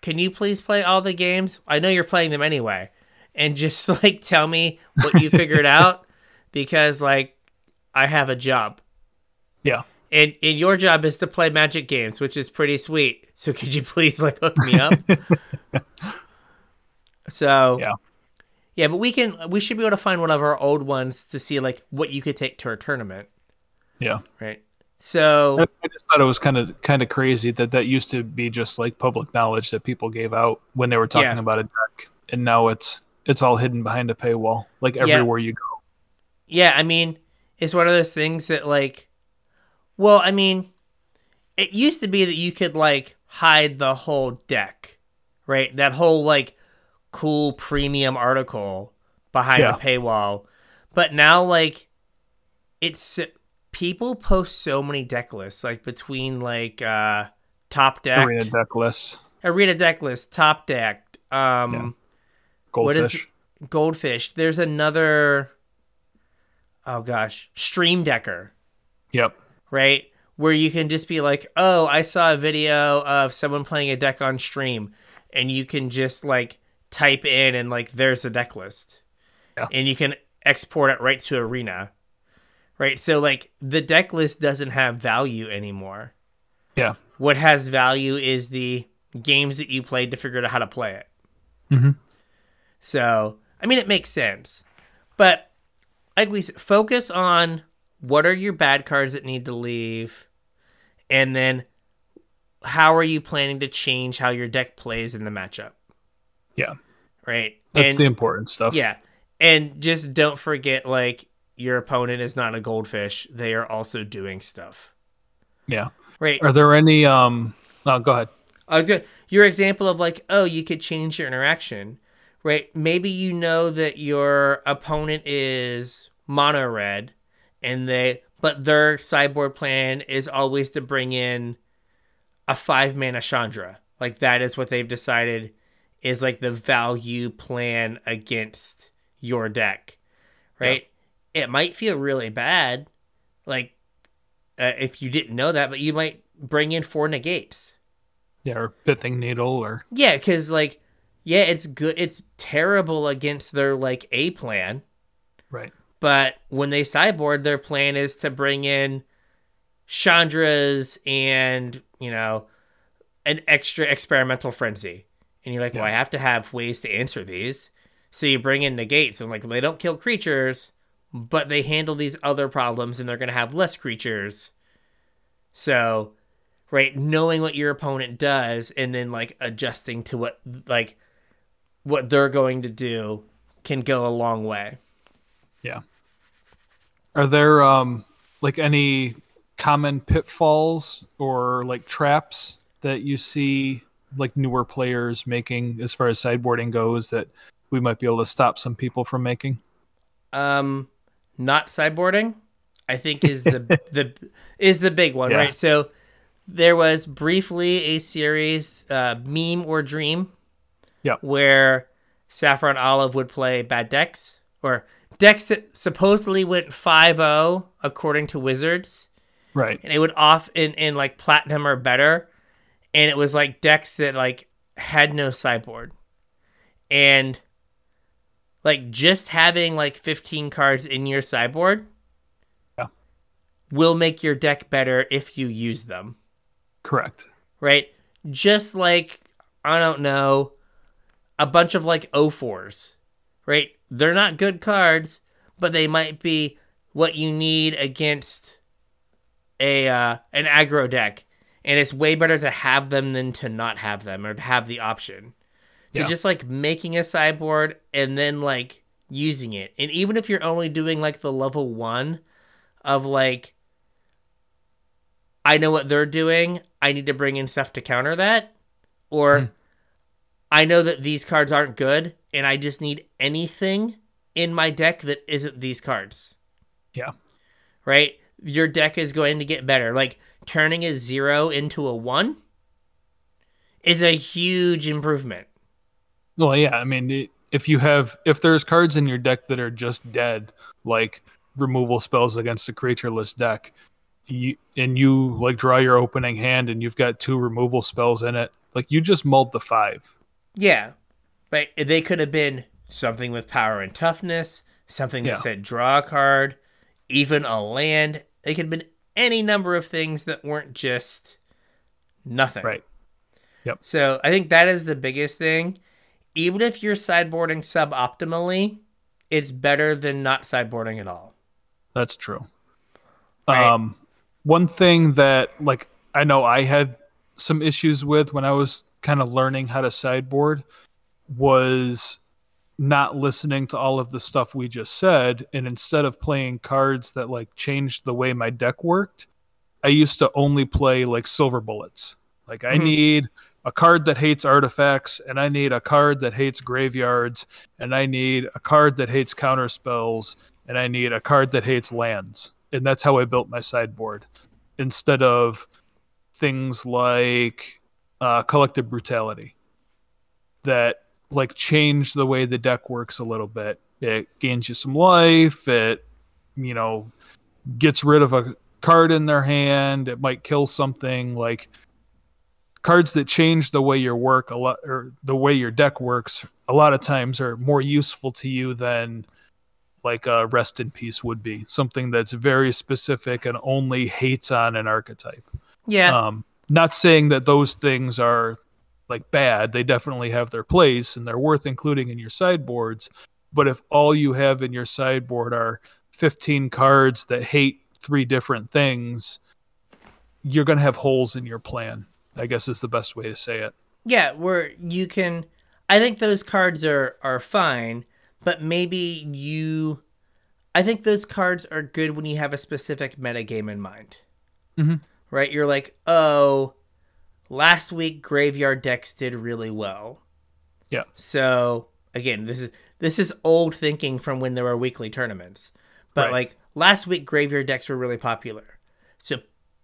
can you please play all the games? I know you're playing them anyway. And [LAUGHS] just like tell me what you figured [LAUGHS] out because like i have a job. Yeah. and and your job is to play magic games which is pretty sweet. So could you please like hook me up? [LAUGHS] So Yeah. yeah but we can we should be able to find one of our old ones to see like what you could take to a tournament Yeah. right so I just thought it was kind of kind of crazy that that used to be just like public knowledge that people gave out when they were talking Yeah. about a deck, and now it's it's all hidden behind a paywall, like everywhere you go. Yeah, I mean, it's one of those things that like well, I mean, it used to be that you could like hide the whole deck, right? That whole like cool premium article behind Yeah. the paywall. But now like it's people post so many deck lists like between like uh top deck Arena deck lists, arena deck list, top deck, um is goldfish. goldfish. There's another oh gosh, stream decker. Yep. right? Where you can just be like, oh, I saw a video of someone playing a deck on stream, and you can just like type in and like, there's the deck list. Yeah. And you can export it right to Arena, right? So, like, the deck list doesn't have value anymore. Yeah. What has value is the games that you played to figure out how to play it. Mhm. So, I mean, it makes sense. But, like we said, focus on what are your bad cards that need to leave, and then how are you planning to change how your deck plays in the matchup, Yeah. right? That's and the important stuff. yeah, and just don't forget like your opponent is not a goldfish; they are also doing stuff, Yeah. right? Are there any um no, go ahead. I was good. Your example of like, oh, you could change your interaction, right? Maybe you know that your opponent is mono red, and they but their sideboard plan is always to bring in a five mana Chandra. Like that is what they've decided is like the value plan against your deck, right? It might feel really bad, like uh, if you didn't know that, but you might bring in four negates. Yeah, or pithing needle or Yeah, because like, yeah, it's good. It's terrible against their like A plan, right. but when they sideboard, their plan is to bring in Chandras and you know an extra experimental frenzy, and you're like, well, I have to have ways to answer these. So you bring in negates, and like they don't kill creatures, but they handle these other problems, and they're gonna have less creatures. So, right, knowing what your opponent does, and then like adjusting to what like what they're going to do can go a long way. Yeah. Are there um like any common pitfalls or like traps that you see like newer players making as far as sideboarding goes that we might be able to stop some people from making? um not sideboarding i think is the [LAUGHS] the is the big one Yeah. right? So there was briefly a series uh meme or dream yeah, where saffron olive would play bad decks or decks that supposedly went 5-0 according to wizards. Right. and it would off in, in like platinum or better. And it was like decks that like had no sideboard and like just having like 15 cards in your sideboard Yeah. will make your deck better if you use them. Correct. right? Just like i don't know a bunch of like o4s right? They're not good cards but they might be what you need against a uh, an aggro deck. And it's way better to have them than to not have them or to have the option so Yeah. just like making a sideboard and then like using it and even if you're only doing like the level one of like i know what they're doing i need to bring in stuff to counter that or Hmm. i know that these cards aren't good and i just need anything in my deck that isn't these cards Yeah. right? Your deck is going to get better. Like turning a zero into a one is a huge improvement. Well, yeah, I mean, if you have if there's cards in your deck that are just dead, like removal spells against a creatureless deck, you and you like draw your opening hand and you've got two removal spells in it, like you just mulled the five. Yeah. Right. They could have been something with power and toughness, something that Yeah. said draw a card, even a land. They could have been any number of things that weren't just nothing. Right. Yep. So I think that is the biggest thing. Even if you're sideboarding suboptimally, it's better than not sideboarding at all. That's true. Right. Um, one thing that like I know I had some issues with when I was kind of learning how to sideboard was not listening to all of the stuff we just said and instead of playing cards that like changed the way my deck worked i used to only play like silver bullets like i Mhm. need a card that hates artifacts and i need a card that hates graveyards and i need a card that hates counter spells and i need a card that hates lands and that's how i built my sideboard instead of things like uh, collective brutality that like change the way the deck works a little bit. It gains you some life. It, you know, gets rid of a card in their hand. It might kill something. Like cards that change the way your work a lot or the way your deck works a lot of times are more useful to you than like a rest in peace would be something that's very specific and only hates on an archetype Yeah. um, not saying that those things are like bad. They definitely have their place and they're worth including in your sideboards. But if all you have in your sideboard are 15 cards that hate three different things, you're going to have holes in your plan. I guess is the best way to say it. Yeah, where you can I think those cards are are fine, but maybe you I think those cards are good when you have a specific metagame in mind. Mhm. Right? You're like, "Oh, last week graveyard decks did really well." Yeah. So, again, this is this is old thinking from when there were weekly tournaments. But Right. like last week graveyard decks were really popular. So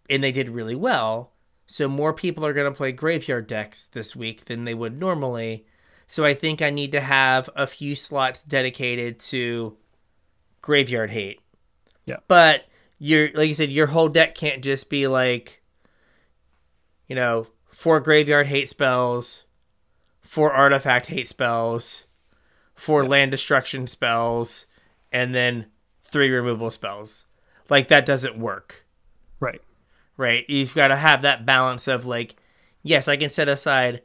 and they did really well. So more people are going to play graveyard decks this week than they would normally. So I think I need to have a few slots dedicated to graveyard hate. Yeah. But your like you said, your whole deck can't just be like, you know, four graveyard hate spells, four artifact hate spells, four land destruction spells, and then three removal spells. Like that doesn't work Right. Right? You've got to have that balance of like, yes, I can set aside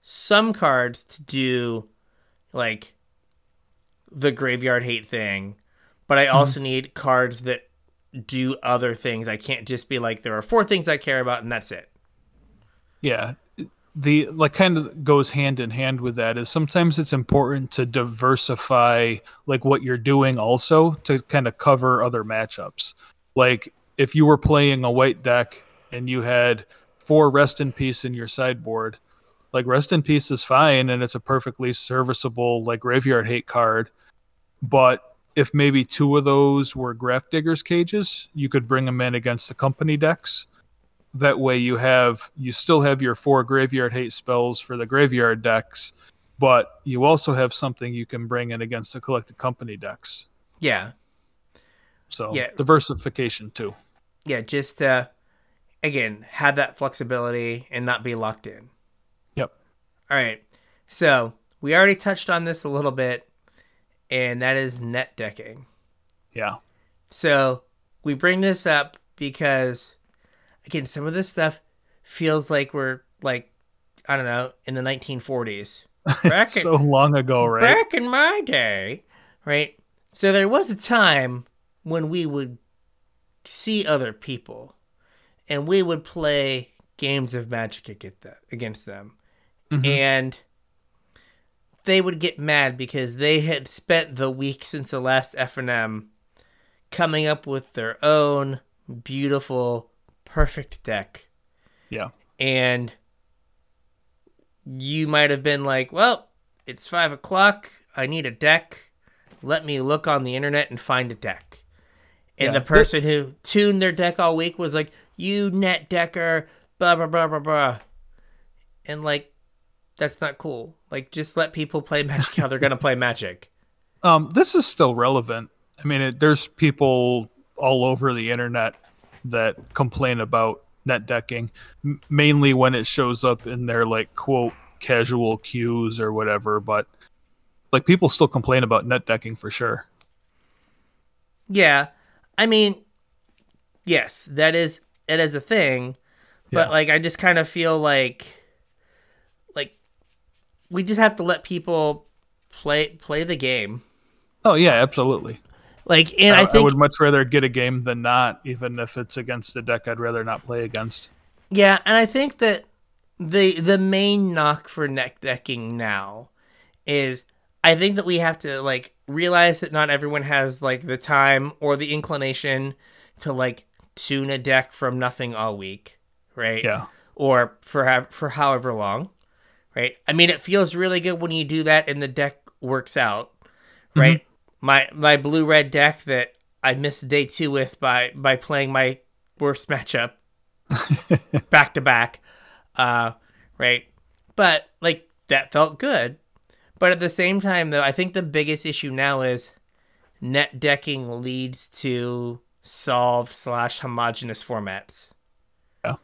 some cards to do like the graveyard hate thing, but I mm-hmm. also need cards that do other things. I can't just be like, there are four things I care about and that's it. Yeah. The like kind of goes hand in hand with that is sometimes it's important to diversify like what you're doing also to kind of cover other matchups. Like if you were playing a white deck and you had four rest in peace in your sideboard, like rest in peace is fine and it's a perfectly serviceable like graveyard hate card. But if maybe two of those were Grafdigger's cages, you could bring them in against the company decks that way you have you still have your four graveyard hate spells for the graveyard decks but you also have something you can bring in against the collected company decks Yeah. so Yeah. diversification too Yeah. Just to, again, have that flexibility and not be locked in. yep All right. So we already touched on this a little bit, and that is net decking. yeah So we bring this up because, again, some of this stuff feels like we're like, I don't know, in the 1940s. [LAUGHS] Back, in, so long ago right back in my day, right? So there was a time when we would see other people and we would play games of magic against them. Mhm. and they would get mad because they had spent the week since the last F&M coming up with their own beautiful perfect deck. Yeah. And you might have been like well it's five o'clock. I need a deck. Let me look on the internet and find a deck and Yeah. the person who tuned their deck all week was like you net decker blah blah blah blah blah. And like that's not cool. Like just let people play magic how they're gonna play [LAUGHS] magic. Um this is still relevant. I mean it, there's people all over the internet that complain about net decking m- mainly when it shows up in their like quote casual queues or whatever but like people still complain about net decking for sure. Yeah i mean yes that is it is a thing but Yeah. like i just kind of feel like like we just have to let people play play the game oh yeah absolutely like and I, i, I would much rather get a game than not, even if it's against a deck I'd rather not play against. yeah and i think that the the main knock for net decking now is I think that we have to like realize that not everyone has like the time or the inclination to like tune a deck from nothing all week, right? Yeah. Or for for however long, right? I mean, it feels really good when you do that and the deck works out, right? My my blue red deck that I missed day two with by by playing my worst matchup [LAUGHS] back to back, uh, right? But like that felt good. But at the same time, though, I think the biggest issue now is net decking leads to solve slash homogenous formats. Yeah.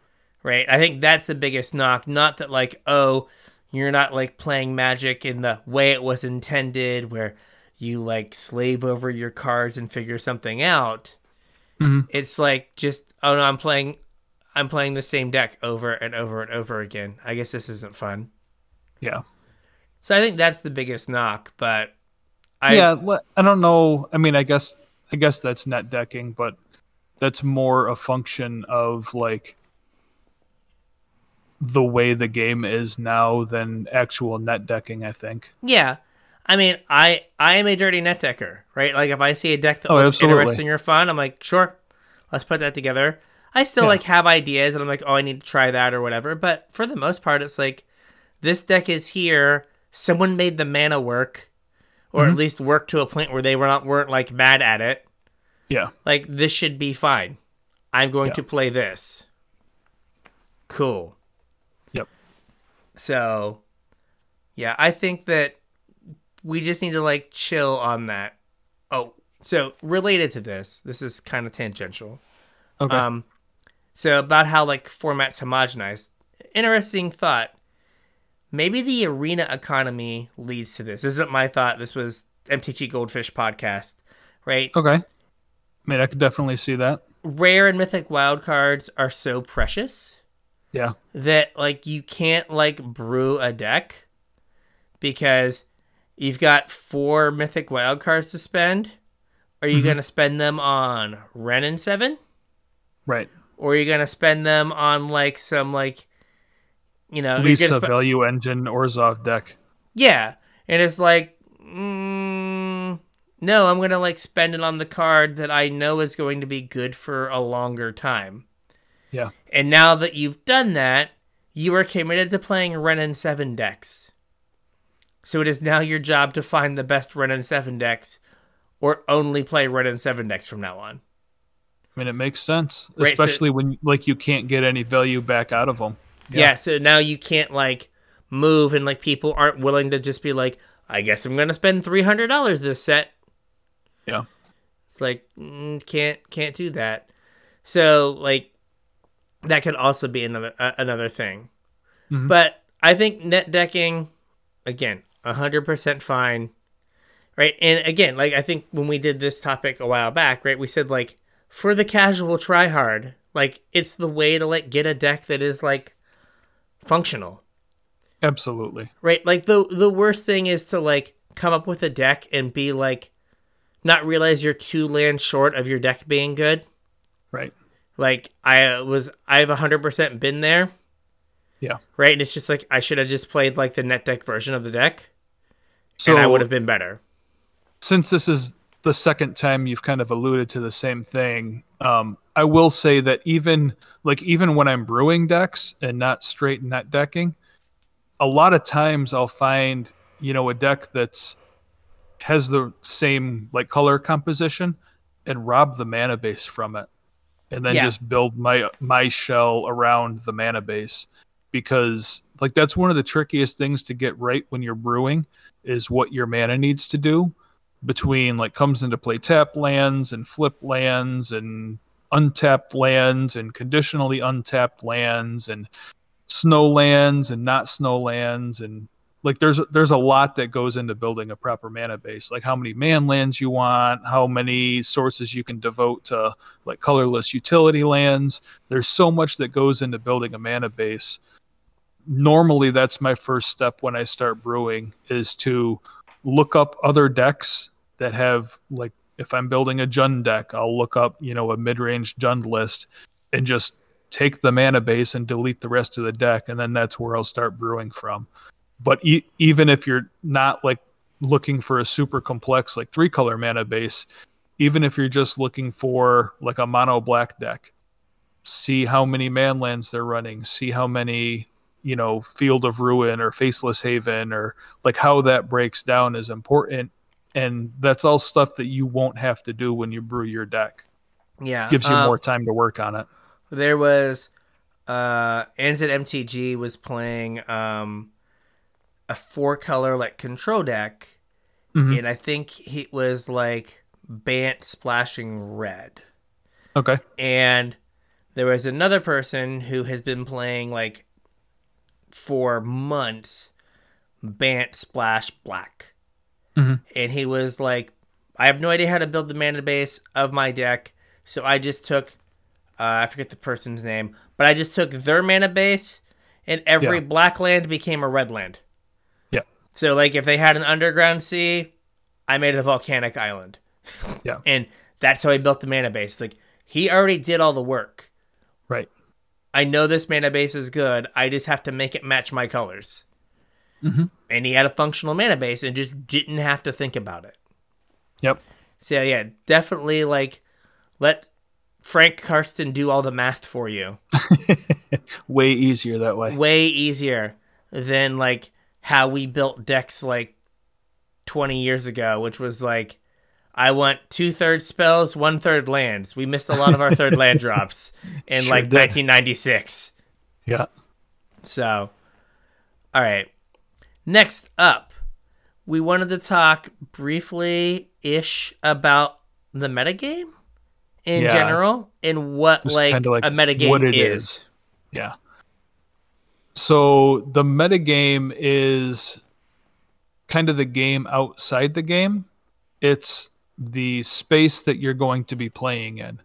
Right. I think that's the biggest knock. Not that like, oh, you're not like playing Magic in the way it was intended, where you like slave over your cards and figure something out. Mhm. It's like just oh no, I'm playing, I'm playing the same deck over and over and over again. I guess this isn't fun. Yeah. So I think that's the biggest knock. But I yeah, I don't know. I mean, I guess I guess that's net decking, but that's more a function of like the way the game is now than actual net decking, I think. Yeah. I mean, I I am a dirty net decker, right? Like if I see a deck that Oh, looks absolutely. interesting or fun, I'm like, sure, let's put that together. I still Yeah. like have ideas and I'm like, oh, I need to try that or whatever. But for the most part, it's like this deck is here. Someone made the mana work, or Mm-hmm. at least work to a point where they were not weren't like mad at it. Yeah. Like this should be fine. I'm going Yeah. to play this. Cool. Yep. So, yeah, I think that we just need to like chill on that. Oh, so related to this, this is kind of tangential. Okay. Um, so about how like formats homogenize. Interesting thought. Maybe the arena economy leads to this. This isn't my thought. This was MTG Goldfish podcast, right? okay. I mean, I could definitely see that. Rare and mythic wild cards are so precious Yeah. that like you can't like brew a deck because you've got four mythic wild cards to spend. Are you mm-hmm. going to spend them on Wrenn and 7 Right. or are you going to spend them on like some like you know, Lisa gonna value engine Orzhov deck. yeah, and it's like mm, no, I'm going to like spend it on the card that I know is going to be good for a longer time. Yeah. And now that you've done that, you are committed to playing Wrenn and 7 decks. So it is now your job to find the best Wrenn and 7 decks or only play Wrenn and 7 decks from now on. I mean, it makes sense, Right, so- especially when like you can't get any value back out of them. Yeah. so now you can't like move and like people aren't willing to just be like, I guess I'm to spend $300 this set. Yeah. It's like mm, can't can't do that. So like that could also be another uh, another thing. Mhm. But I think net decking again, 100% fine. Right? And again, like I think when we did this topic a while back, right? We said like for the casual try hard, like it's the way to like get a deck that is like functional. Absolutely. Right? Like the the worst thing is to like come up with a deck and be like not realize you're two lands short of your deck being good. Right. Like I was I've 100% been there. Yeah. Right? And it's just like I should have just played like the net deck version of the deck So and I would have been better. since this is the second time you've kind of alluded to the same thing, um, I will say that even like even when I'm brewing decks and not straight net decking, a lot of times I'll find you know a deck that's has the same like color composition and rob the mana base from it, and then Yeah. just build my my shell around the mana base because like that's one of the trickiest things to get right when you're brewing is what your mana needs to do between like comes into play tap lands and flip lands and untapped lands and conditionally untapped lands and snow lands and not snow lands and like there's there's a lot that goes into building a proper mana base like how many man lands you want how many sources you can devote to like colorless utility lands. There's so much that goes into building a mana base. Normally that's my first step when i start brewing is to look up other decks that have like if I'm building a Jund deck, I'll look up, you know, a mid-range Jund list and just take the mana base and delete the rest of the deck and then that's where I'll start brewing from. But e- even if you're not like looking for a super complex like three color mana base, even if you're just looking for like a mono black deck, see how many manlands they're running, see how many, you know, Field of Ruin or Faceless Haven or like how that breaks down is important. And that's all stuff that you won't have to do when you brew your deck. Yeah. Gives you um, more time to work on it. There was uh Anzet MTG was playing um a four color like control deck Mhm. and I think he was like Bant splashing red. Okay. And there was another person who has been playing like for months Bant splash black. Mhm. And he was like I have no idea how to build the mana base of my deck, so I just took uh, I forget the person's name, but I just took their mana base, and every Yeah. black land became a red land. Yeah. So like if they had an underground sea, I made it a volcanic island. [LAUGHS] Yeah. And that's how he built the mana base. Like he already did all the work. Right. I know this mana base is good. I just have to make it match my colors. Mhm. And he had a functional mana base and just didn't have to think about it. Yep. So yeah, definitely like let Frank Karsten do all the math for you. [LAUGHS] Way easier that way. Way easier than like how we built decks like 20 years ago, which was like I want two thirds spells, one third lands. We missed a lot of our third [LAUGHS] land drops in Sure like did. 1996. Yeah. So, all right. Next up, we wanted to talk briefly ish about the metagame in Yeah. general and what Just like, like a metagame what it is. is. Yeah. So the metagame is kind of the game outside the game. It's the space that you're going to be playing in.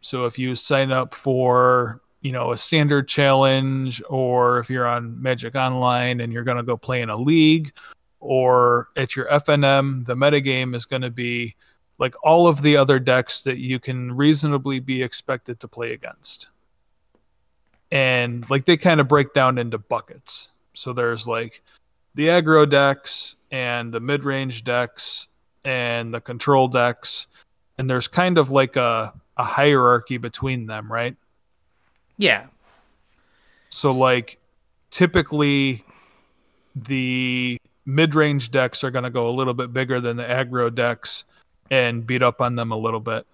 So if you sign up for, you know, a standard challenge or if you're on Magic Online and you're going to go play in a league or at your FNM, the metagame is going to be like all of the other decks that you can reasonably be expected to play against and like they kind of break down into buckets. So there's like the aggro decks and the mid-range decks and the control decks, and there's kind of like a a hierarchy between them, right? Yeah. So like typically the mid-range decks are going to go a little bit bigger than the aggro decks and beat up on them a little bit.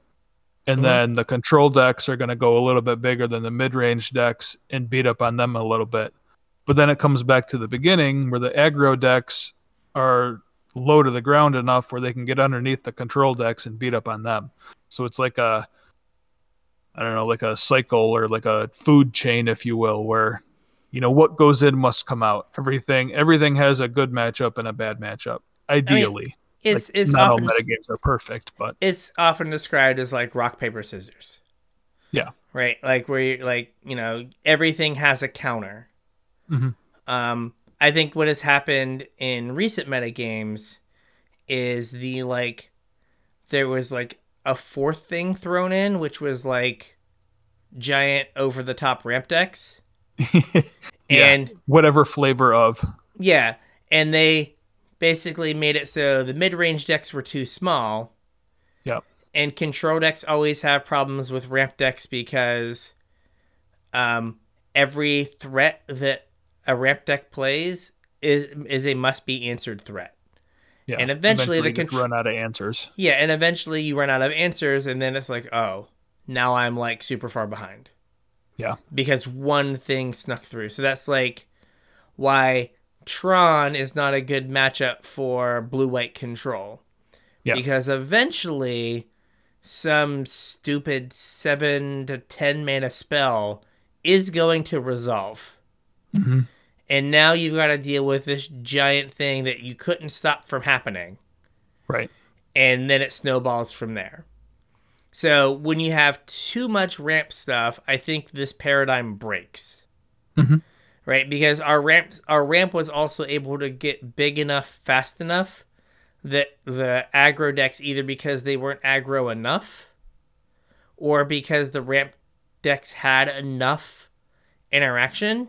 And Mhm. then the control decks are going to go a little bit bigger than the mid-range decks and beat up on them a little bit. But then it comes back to the beginning where the aggro decks are low to the ground enough where they can get underneath the control decks and beat up on them. So it's like a I don't know, like a cycle or like a food chain, if you will, where you know what goes in must come out. Everything everything has a good matchup and a bad matchup. Ideally, It's Like, it's not often all metagames are perfect, but it's often described as like rock paper scissors. Yeah. Right? Like where you like, you know, everything has a counter. Mhm. Um I think what has happened in recent metagames is the like there was like a fourth thing thrown in which was like giant over the top ramp decks. [LAUGHS] Yeah. And whatever flavor of. yeah, and they basically made it so the mid-range decks were too small Yep. and control decks always have problems with ramp decks because um, every threat that a ramp deck plays is is a must be answered threat. Yeah. And eventually the you just contr- run out of answers. Yeah, and eventually you run out of answers, and then it's like, oh, now I'm like super far behind Yeah. because one thing snuck through. So that's like why Tron is not a good matchup for blue white control. Yeah. Because eventually some stupid 7 to 10 mana spell is going to resolve. Mhm. And now you've got to deal with this giant thing that you couldn't stop from happening Right. and then it snowballs from there. So when you have too much ramp stuff, I think this paradigm breaks. Mhm. Right? Because our ramp our ramp was also able to get big enough fast enough that the aggro decks either because they weren't aggro enough or because the ramp decks had enough interaction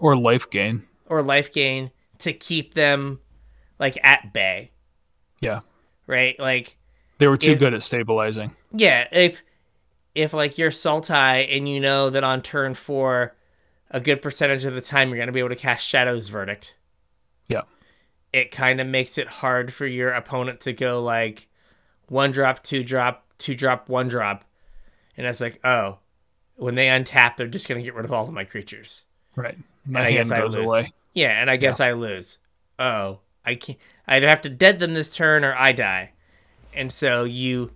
Or life gain. or life gain to keep them like at bay, Yeah. right? Like They were too It- good at stabilizing. yeah, if if like you're Sultai and you know that on turn four, a good percentage of the time you're gonna be able to cast Shadow's Verdict. Yeah. It kind of makes it hard for your opponent to go like one drop, two drop, two drop, one drop, and it's like oh, when they untap, they're just gonna get rid of all of my creatures. Right. My I guess I lose. away. Yeah, and I guess I lose. Oh, I can't. I either have to dead them this turn or I die, and so you,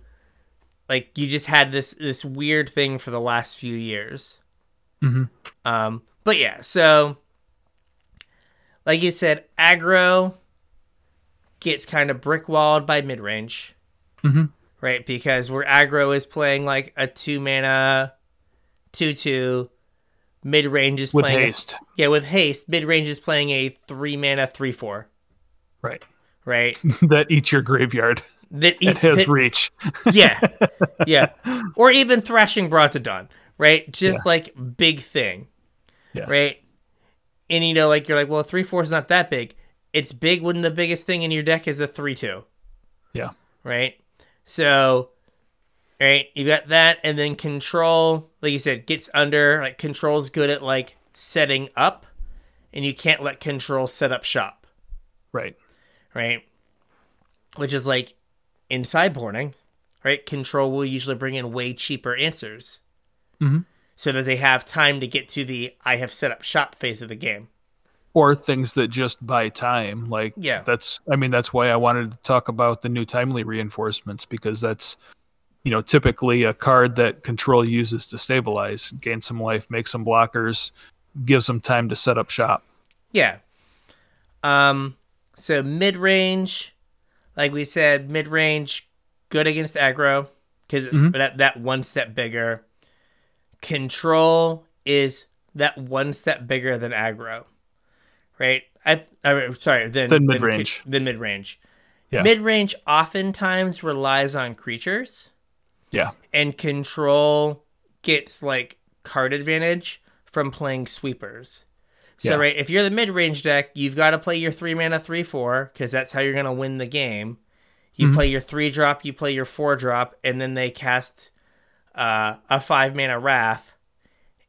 like, you just had this this weird thing for the last few years. Mhm. Um, but yeah, so like you said, aggro gets kind of brick walled by mid range, Mhm. right? Because where aggro is playing like a two mana, two two. Mid range is With playing a- haste. yeah, with haste, mid range is playing a three mana three four, Right. right? [LAUGHS] that eats your graveyard. That eats has pit- reach. [LAUGHS] yeah, yeah, [LAUGHS] or even thrashing Brontodon, right? Just like big thing, Yeah. right? And you know, like you're like, well, three four is not that big. It's big when the biggest thing in your deck is a three two, Yeah. right? So, right, you got that, and then control, like you said, gets under. Like control's good at like setting up, and you can't let control set up shop. Right. right? Which is like in sideboarding, right? Control will usually bring in way cheaper answers Mhm. so that they have time to get to the I have set up shop phase of the game. Or things that just buy time. Like Yeah. that's I mean, that's why I wanted to talk about the new timely reinforcements because that's you know, typically a card that control uses to stabilize, gain some life, make some blockers, gives them time to set up shop. Yeah. Um. So mid range, like we said, mid range, good against aggro because it's that that one step bigger. Control is that one step bigger than aggro, right? I, I sorry, than Than mid-range. Than mid range. Yeah. Mid range oftentimes relies on creatures, Yeah. and control gets like card advantage from playing sweepers. So Yeah. right, if you're the mid range deck, you've got to play your three mana three four because that's how you're gonna win the game. You play your three drop, you play your four drop, and then they cast uh, a five mana wrath,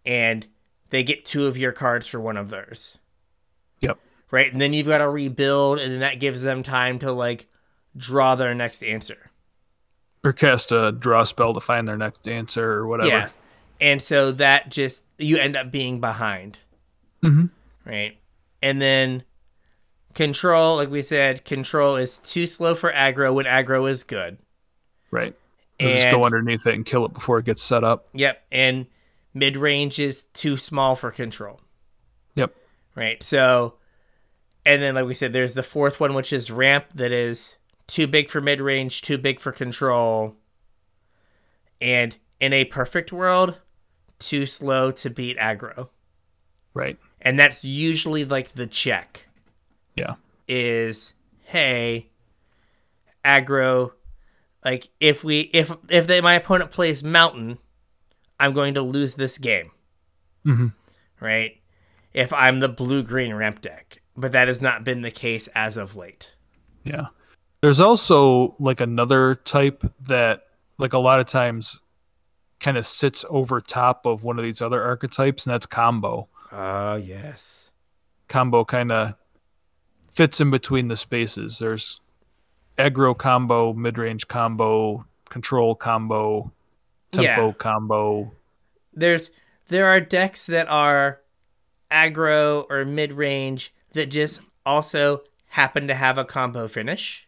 and they get two of your cards for one of theirs. Yep. Right, and then you've got to rebuild, and then that gives them time to like draw their next answer. Or cast a draw spell to find their next answer or whatever. Yeah. And so that just you end up being behind. Mhm. Right. And then control, like we said, control is too slow for aggro when aggro is good. Right. Or just And- go underneath it and kill it before it gets set up. Yep. And mid range is too small for control. Yep. Right. So and then like we said, there's the fourth one, which is ramp that is too big for mid range, too big for control. And in a perfect world, too slow to beat aggro. Right. and that's usually like the check Yeah. is hey aggro like if we if if they, my opponent plays mountain i'm going to lose this game Mhm. right if i'm the blue green ramp deck but that has not been the case as of late Yeah. There's also like another type that like a lot of times kind of sits over top of one of these other archetypes and that's combo. oh yes Combo kind of fits in between the spaces. There's aggro combo, mid-range combo, control combo, tempo Yeah. combo. there's there are decks that are aggro or mid range that just also happen to have a combo finish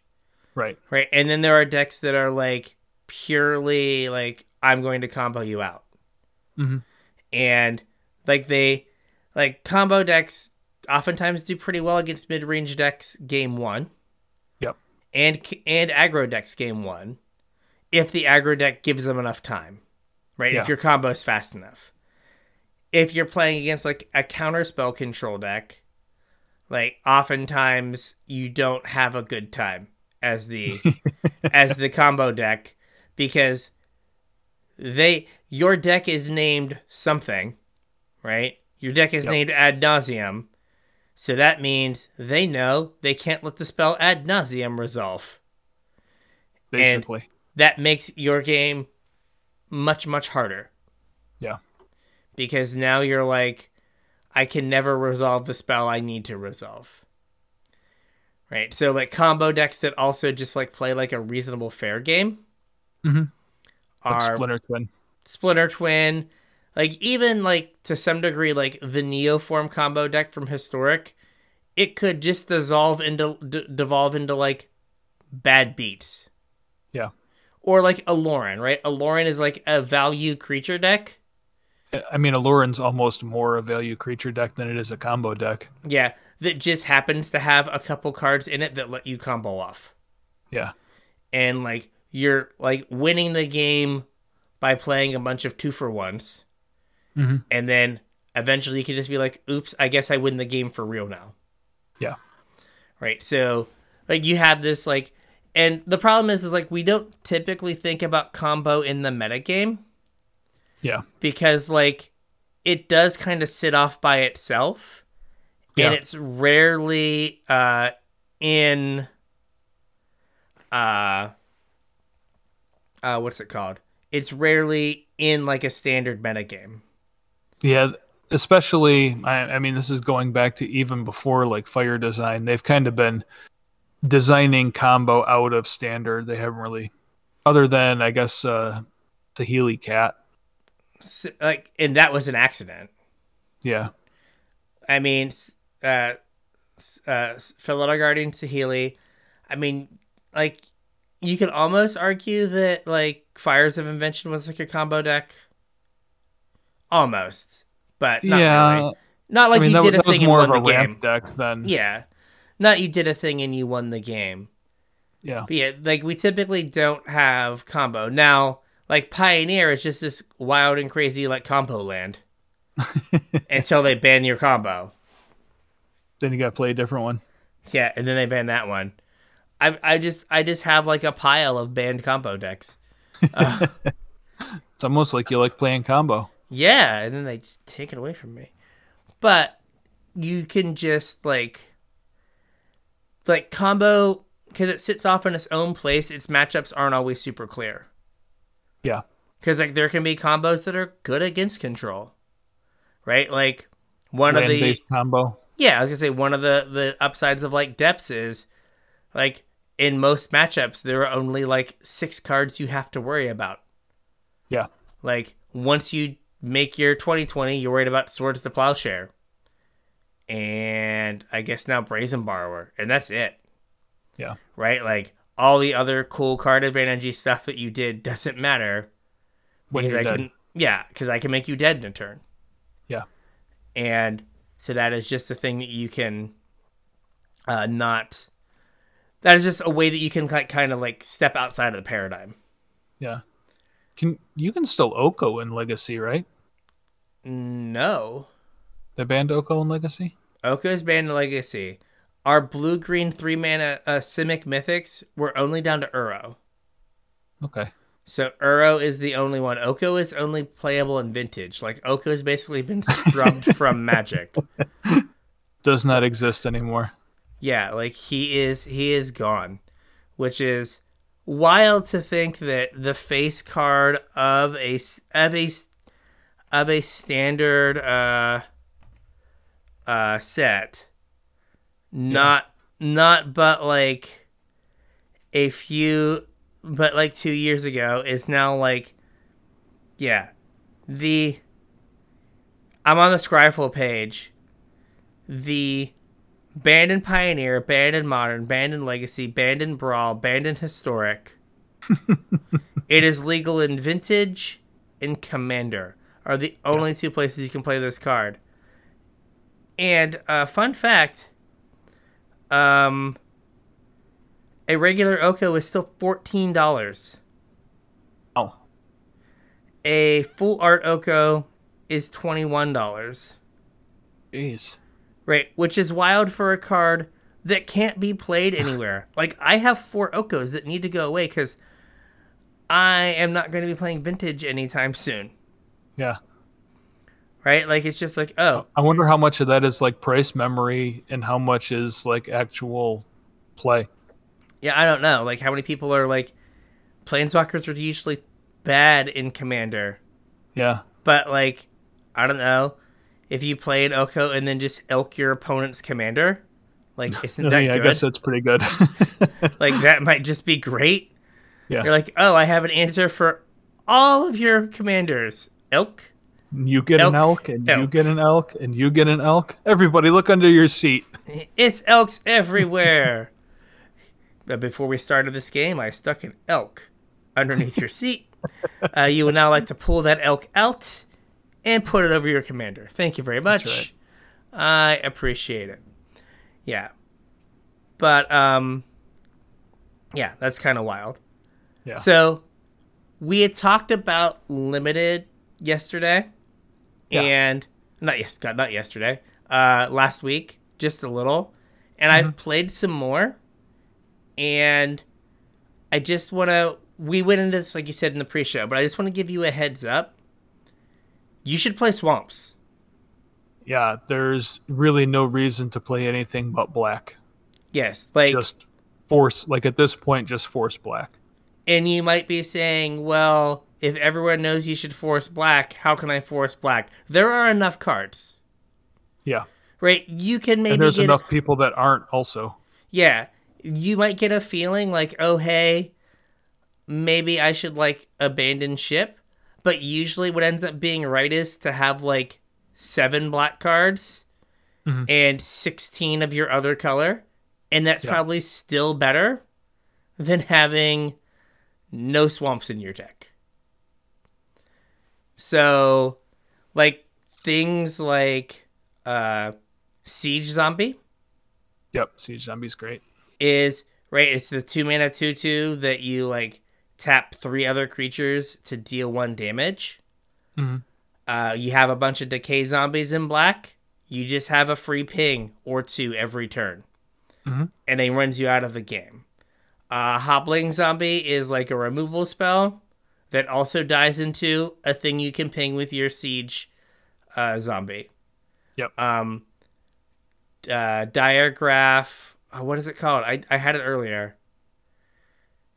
Right. right? And then there are decks that are like purely like I'm going to combo you out, Mhm. and like they like combo decks oftentimes do pretty well against mid range decks game one, Yep. and and aggro decks game one, if the aggro deck gives them enough time, right? Yeah. If your combo is fast enough. If you're playing against like a counter spell control deck, like oftentimes you don't have a good time as the [LAUGHS] as the combo deck because they your deck is named something, right? Your deck is Yep. named ad nauseam. So that means they know they can't let the spell ad nauseam resolve. Basically. That makes your game much, much harder. Yeah. Because now you're like, I can never resolve the spell I need to resolve. Right. So like combo decks that also just like play like a reasonable fair game Mhm. Like are Splinter Twin. Splinter Twin, like even like to some degree like the Neoform combo deck from Historic, it could just dissolve into d- devolve into like bad beats Yeah. or like Aluren, right? A Lauren is like a value creature deck. I mean, Aluren's almost more a value creature deck than it is a combo deck. Yeah, that just happens to have a couple cards in it that let you combo off. Yeah. And like you're like winning the game by playing a bunch of two for ones. Mhm. And then eventually you can just be like, oops, I guess I win the game for real now. Yeah. Right. So like you have this like and the problem is is like we don't typically think about combo in the metagame Yeah. because like it does kind of sit off by itself Yeah. and it's rarely uh in uh uh what's it called it's rarely in like a standard meta game. Yeah, especially I, I mean this is going back to even before like fire design. They've kind of been designing combo out of standard. They haven't really other than I guess uh Saheeli Cat. S like and that was an accident Yeah. i mean uh uh Guardian Saheeli i mean like you could almost argue that like fires of invention was like a combo deck. Almost but not yeah. really. not like I mean you that, did a thing and won the game. deck than yeah. Not you did a thing and you won the game. Yeah. but yeah like we typically don't have combo. Now like pioneer is just this wild and crazy like combo land. [LAUGHS] Until they ban your combo Then you got to play a different one. Yeah, and then they ban that one. I I just I just have like a pile of banned combo decks. It's almost like you like playing combo. Yeah, and then they just take it away from me. But you can just like like combo because it sits off in its own place. Its matchups aren't always super clear. Yeah. Because like there can be combos that are good against control, right? Like one of Land the based combo. Yeah, I was gonna say one of the the upsides of like depths is like in most matchups there are only like six cards you have to worry about. Yeah. Like once you make your 2020, you're worried about Swords to Plowshare, and I guess now Brazen Borrower, and that's it, Yeah. right? Like all the other cool card advantage stuff that you did doesn't matter When because you're I dead. can yeah because I can make you dead in a turn. Yeah. and so that is just a thing that you can uh, not that is just a way that you can like, kind of like step outside of the paradigm Yeah. Can you can still Oko in Legacy, right? no They banned Oko in Legacy? Oko's banned in legacy our blue green three mana uh, simic mythics were only down to uro Okay. So uro is the only one. Oko is only playable in vintage. Like oko has basically been scrubbed [LAUGHS] from magic. Does not exist anymore. Yeah, like he is he is gone, which is wild to think that the face card of a of a of a standard uh uh set not not but like a few but like 2 years ago is now like yeah the I'm on the Scryfall page the Banned in Pioneer, Banned in Modern, Banned in Legacy, Banned in Brawl, Banned in Historic. [LAUGHS] it is legal in Vintage and Commander are the only two places you can play this card. And uh, fun fact, um, a regular Oko is still fourteen dollars. Oh. A full art Oko is twenty one dollars. Jeez. Right, which is wild for a card that can't be played [SIGHS] anywhere. like I have four Okos that need to go away because I am not going to be playing Vintage anytime soon. Yeah. right? Like it's just like, oh, I wonder how much of that is like price memory and how much is like actual play. Yeah, I don't know. Like how many people are like planeswalkers are usually bad in Commander, Yeah. but like I don't know if you play an Oko and then just elk your opponent's commander. Like [LAUGHS] isn't that yeah, I good? guess that's pretty good. [LAUGHS] like that might just be great. yeah. You're like, oh, I have an answer for all of your commanders. Elk. you get an elk, elk and you get an elk and you get an elk. Everybody look under your seat. [LAUGHS] It's elks everywhere. But before we started this game, I stuck an elk underneath your seat. Uh, you would now like to pull that elk out and put it over your commander. Thank you very much. I appreciate it. Yeah. But um yeah, that's kind of wild. Yeah. So we had talked about limited yesterday Yeah. and not yes God, not yesterday. Uh last week, just a little. And Mm-hmm. I've played some more and I just want to we went into this like you said in the pre-show, but I just want to give you a heads up. You should play Swamps. yeah, there's really no reason to play anything but black. Yes, like just force like at this point just force black. and you might be saying, well, if everyone knows you should force black, how can I force black? There are enough cards, Yeah. right? You can maybe and there's enough people that aren't also. yeah. You might get a feeling like, oh hey, maybe I should like abandon ship. But usually, what ends up being right is to have like seven black cards Mhm. and sixteen of your other color, and that's Yeah. probably still better than having no swamps in your deck. So, like things like uh, siege zombie Yep, Siege Zombie's great. Is right. It's the two mana two two that you like tap three other creatures to deal one damage. Mhm. Uh, you have a bunch of decay zombies in black. You just have a free ping or two every turn, Mhm. and it runs you out of the game. Uh, Hobbling zombie is like a removal spell that also dies into a thing you can ping with your siege uh, zombie. Yep. Um, uh, Diregraf. Oh, what is it called? I I had it earlier.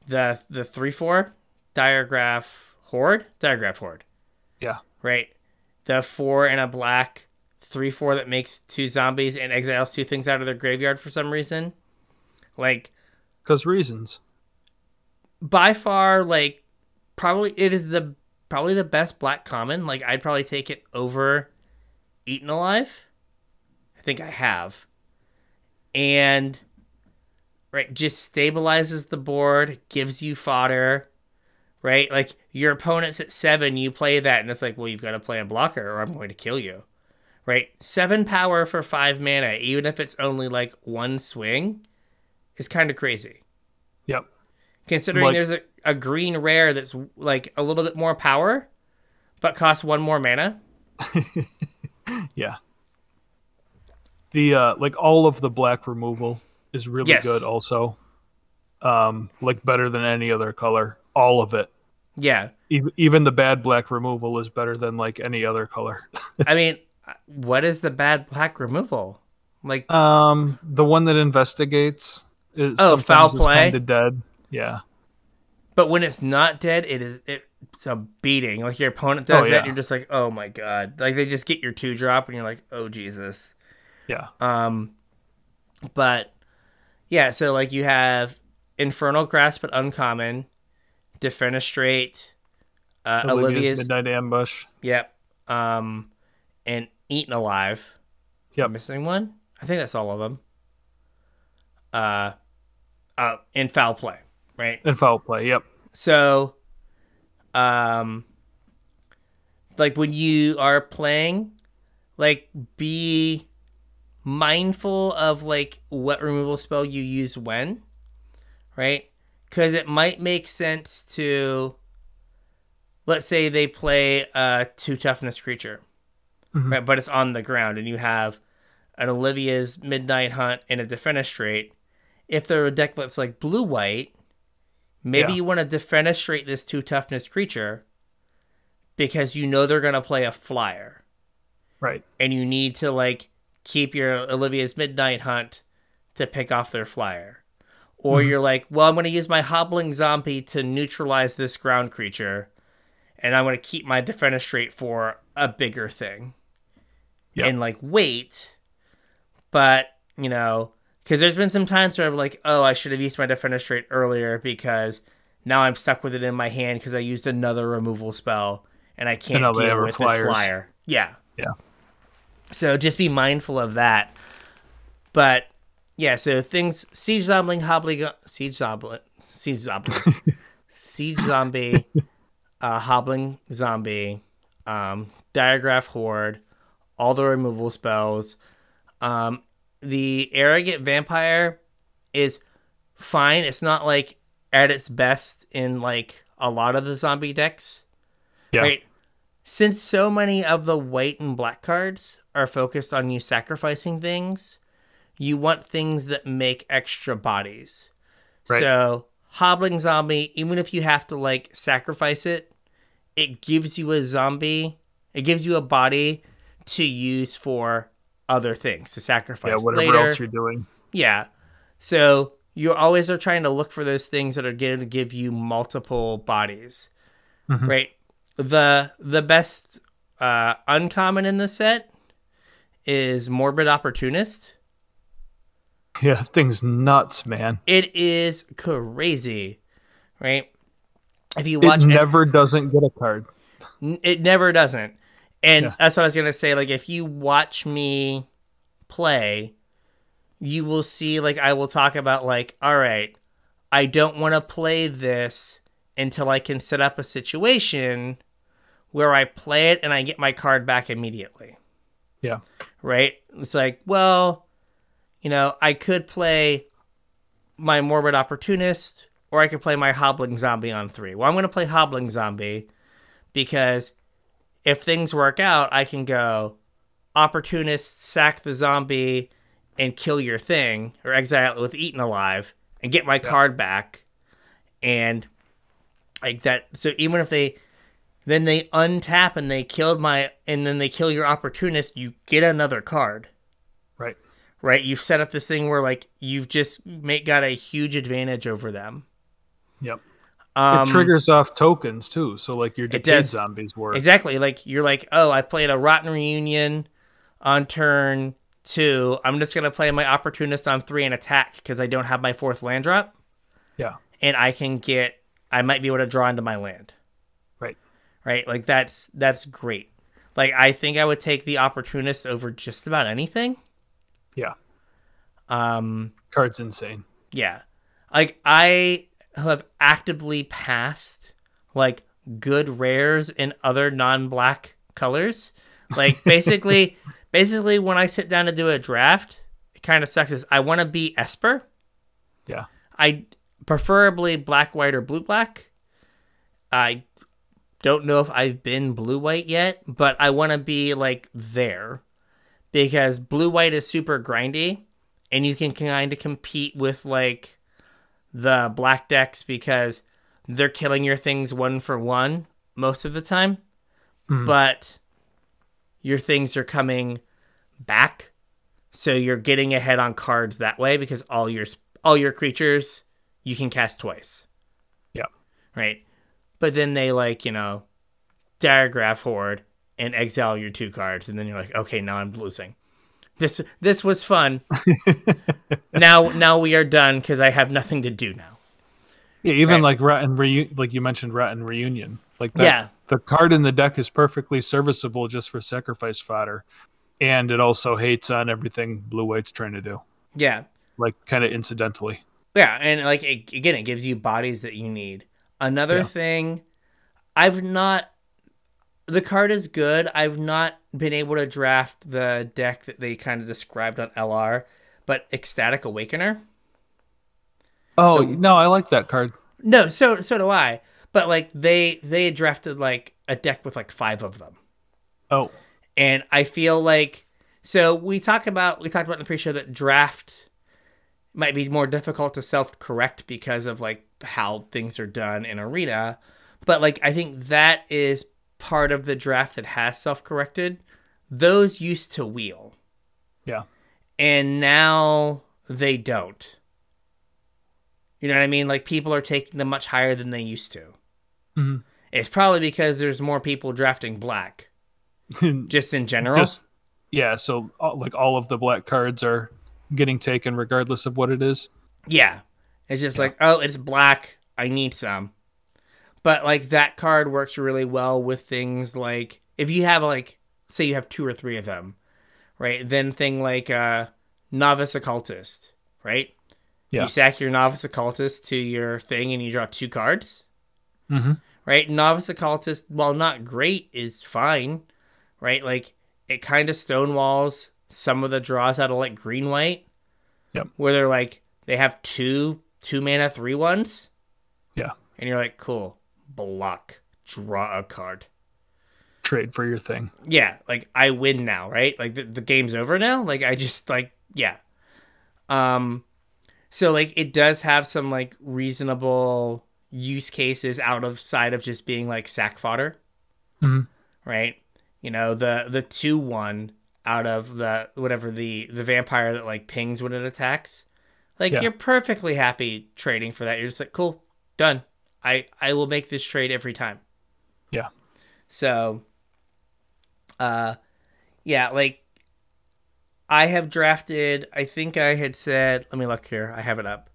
The the three four Diregraf horde Diregraf horde Yeah. right? The four and a black, three four that makes two zombies and exiles two things out of their graveyard for some reason. Like Because reasons. by far, like probably it is the probably the best black common. Like I'd probably take it over Eaten Alive. I think I have. And right, just stabilizes the board, gives you fodder. Right? Like your opponent's at seven, you play that, and it's like, well, you've got to play a blocker or I'm going to kill you. Right? Seven power for five mana, even if it's only like one swing, is kind of crazy Yep. considering Like- there's a, a green rare that's like a little bit more power but costs one more mana [LAUGHS] Yeah. The uh like all of the black removal is really Yes. good also. Um like better than any other color. All of it. yeah Even, even the bad black removal is better than like any other color. [LAUGHS] i mean what is the bad black removal like um the one that investigates is Oh, foul play? kind of dead. Yeah. but when it's not dead it is it's a beating like your opponent does Oh, that yeah. and you're just like oh my god like they just get your two drop and you're like oh jesus Yeah. um but yeah so like you have infernal grasp but uncommon defenestrate uh, Olivia's, olivia's Midnight Ambush. Yep. Um, and Eaten Alive. Yep. I'm missing one. I think that's all of them. Uh, uh, in foul play, right? And foul play. Yep. So, um, like when you are playing, like be mindful of like what removal spell you use when, right? Because it might make sense to, let's say they play a two toughness creature, Mhm. right? But it's on the ground, and you have an Olivia's Midnight Hunt and a Defenestrate. If they're a deck that's like blue white, maybe Yeah. you want to defenestrate this two toughness creature because you know they're going to play a flyer. Right. and you need to like keep your Olivia's Midnight Hunt to pick off their flyer. Or you're like, well, I'm going to use my hobbling zombie to neutralize this ground creature, and I'm going to keep my defenestrate for a bigger thing. Yep. And like wait, but you know, because there's been some times where I'm like, oh, I should have used my defenestrate earlier because now I'm stuck with it in my hand because I used another removal spell and I can't deal with flyers. this flyer. Yeah. Yeah. So just be mindful of that. But yeah, so things siege zombie, hobbling, siege zombie, siege zombie, [LAUGHS] siege zombie, uh, hobbling zombie, um, Diregraf horde, all the removal spells. Um, the arrogant vampire is fine. It's not like at its best in like a lot of the zombie decks. Yeah. Right. Since so many of the white and black cards are focused on you sacrificing things, you want things that make extra bodies. Right. So, hobbling zombie, even if you have to like sacrifice it, it gives you a zombie, it gives you a body to use for other things to sacrifice Yeah. Whatever later. else you're doing. Yeah. So you always are trying to look for those things that are going to give you multiple bodies, Mhm. right? The the best uh, uncommon in the set is morbid opportunist. Yeah. Thing's nuts, man. It is crazy, right? If you watch, It never doesn't get a card. It never doesn't. And Yeah. that's what I was to say. Like, if you watch me play, you will see, like, I will talk about, like, all right, I don't want to play this until I can set up a situation where I play it and I get my card back immediately. Yeah. Right? It's like, well, you know, I could play my Morbid Opportunist or I could play my Hobbling Zombie on three. Well, I'm going to play Hobbling Zombie because if things work out, I can go Opportunist, sack the zombie, and kill your thing, or exile it with Eaten Alive, and get my card back. And like that. So even if they then they untap and they killed my and then they kill your opportunist, you get another card. Right. Right? You've set up this thing where like you've just make got a huge advantage over them. Yep. Um, it triggers off tokens too. So like your decayed does. zombies work. Exactly. Like you're like, oh, I played a rotten reunion on turn two. I'm just gonna play my opportunist on three and attack because I don't have my fourth land drop, Yeah. and I can get. I might be able to draw into my land. Right. Like that's that's great. Like I think I would take the opportunist over just about anything. Yeah. Um. Card's insane. Yeah. Like I have actively passed like good rares in other non-black colors. Like [LAUGHS] basically basically when I sit down to do a draft, it kind of sucks is I want to be Esper. Yeah. I preferably black white or blue black. I don't know if I've been blue white yet, but I want to be like there because blue white is super grindy and you can kind of compete with like the black decks because they're killing your things one for one most of the time, Mhm. but your things are coming back, so you're getting ahead on cards that way because all your all your creatures you can cast twice, Yeah. right? But then they like you know, Diregraf horde and exile your two cards, and then you're like, okay, now I'm losing. This this was fun. [LAUGHS] now now we are done because I have nothing to do now. Yeah, even Right. like rat and reu- like you mentioned rotten reunion. Like that, Yeah. the card in the deck is perfectly serviceable just for sacrifice fodder. And it also hates on everything blue white's trying to do. Yeah, Like kind of incidentally. Yeah, and like it, again, it gives you bodies that you need. Another Yeah. thing, I've not. The card is good. I've not been able to draft the deck that they kind of described on LR, but Ecstatic Awakener. Oh no, I like that card. No, so so do I. But like they they drafted like a deck with like five of them. Oh, and I feel like so we talk about we talked about in the pre-show that draft might be more difficult to self-correct because of like how things are done in arena, but like I think that is part of the draft that has self-corrected. those used to wheel Yeah. and now they don't. You know what I mean? Like people are taking them much higher than they used to. Mhm. It's probably because there's more people drafting black, [LAUGHS] just in general. Just yeah. So like all of the black cards are getting taken regardless of what it is. yeah, it's just like oh, it's black. I need some. But like that card works really well with things like if you have like say you have two or three of them, right? Then thing like uh novice occultist, right? Yeah. You sack your novice occultist to your thing and you draw two cards. Mhm. Right? Novice occultist, while not great, is fine. Right? Like it kind of stonewalls some of the draws out of like green white. Yep. Where they're like they have two two mana three ones. Yeah. And you're like, cool. Block. Draw a card. Trade for your thing. Yeah, like I win now, right? Like the, the game's over now. Like I just like yeah. Um so like it does have some like reasonable use cases out of side of just being like sack fodder. Mhm. Right? You know, the the 2 1 out of the whatever the the vampire that like pings when it attacks. Like Yeah. you're perfectly happy trading for that. You're just like, "Cool. Done. I I will make this trade every time." Yeah. So, uh, yeah, like I have drafted. I think I had said. Let me look here. I have it up.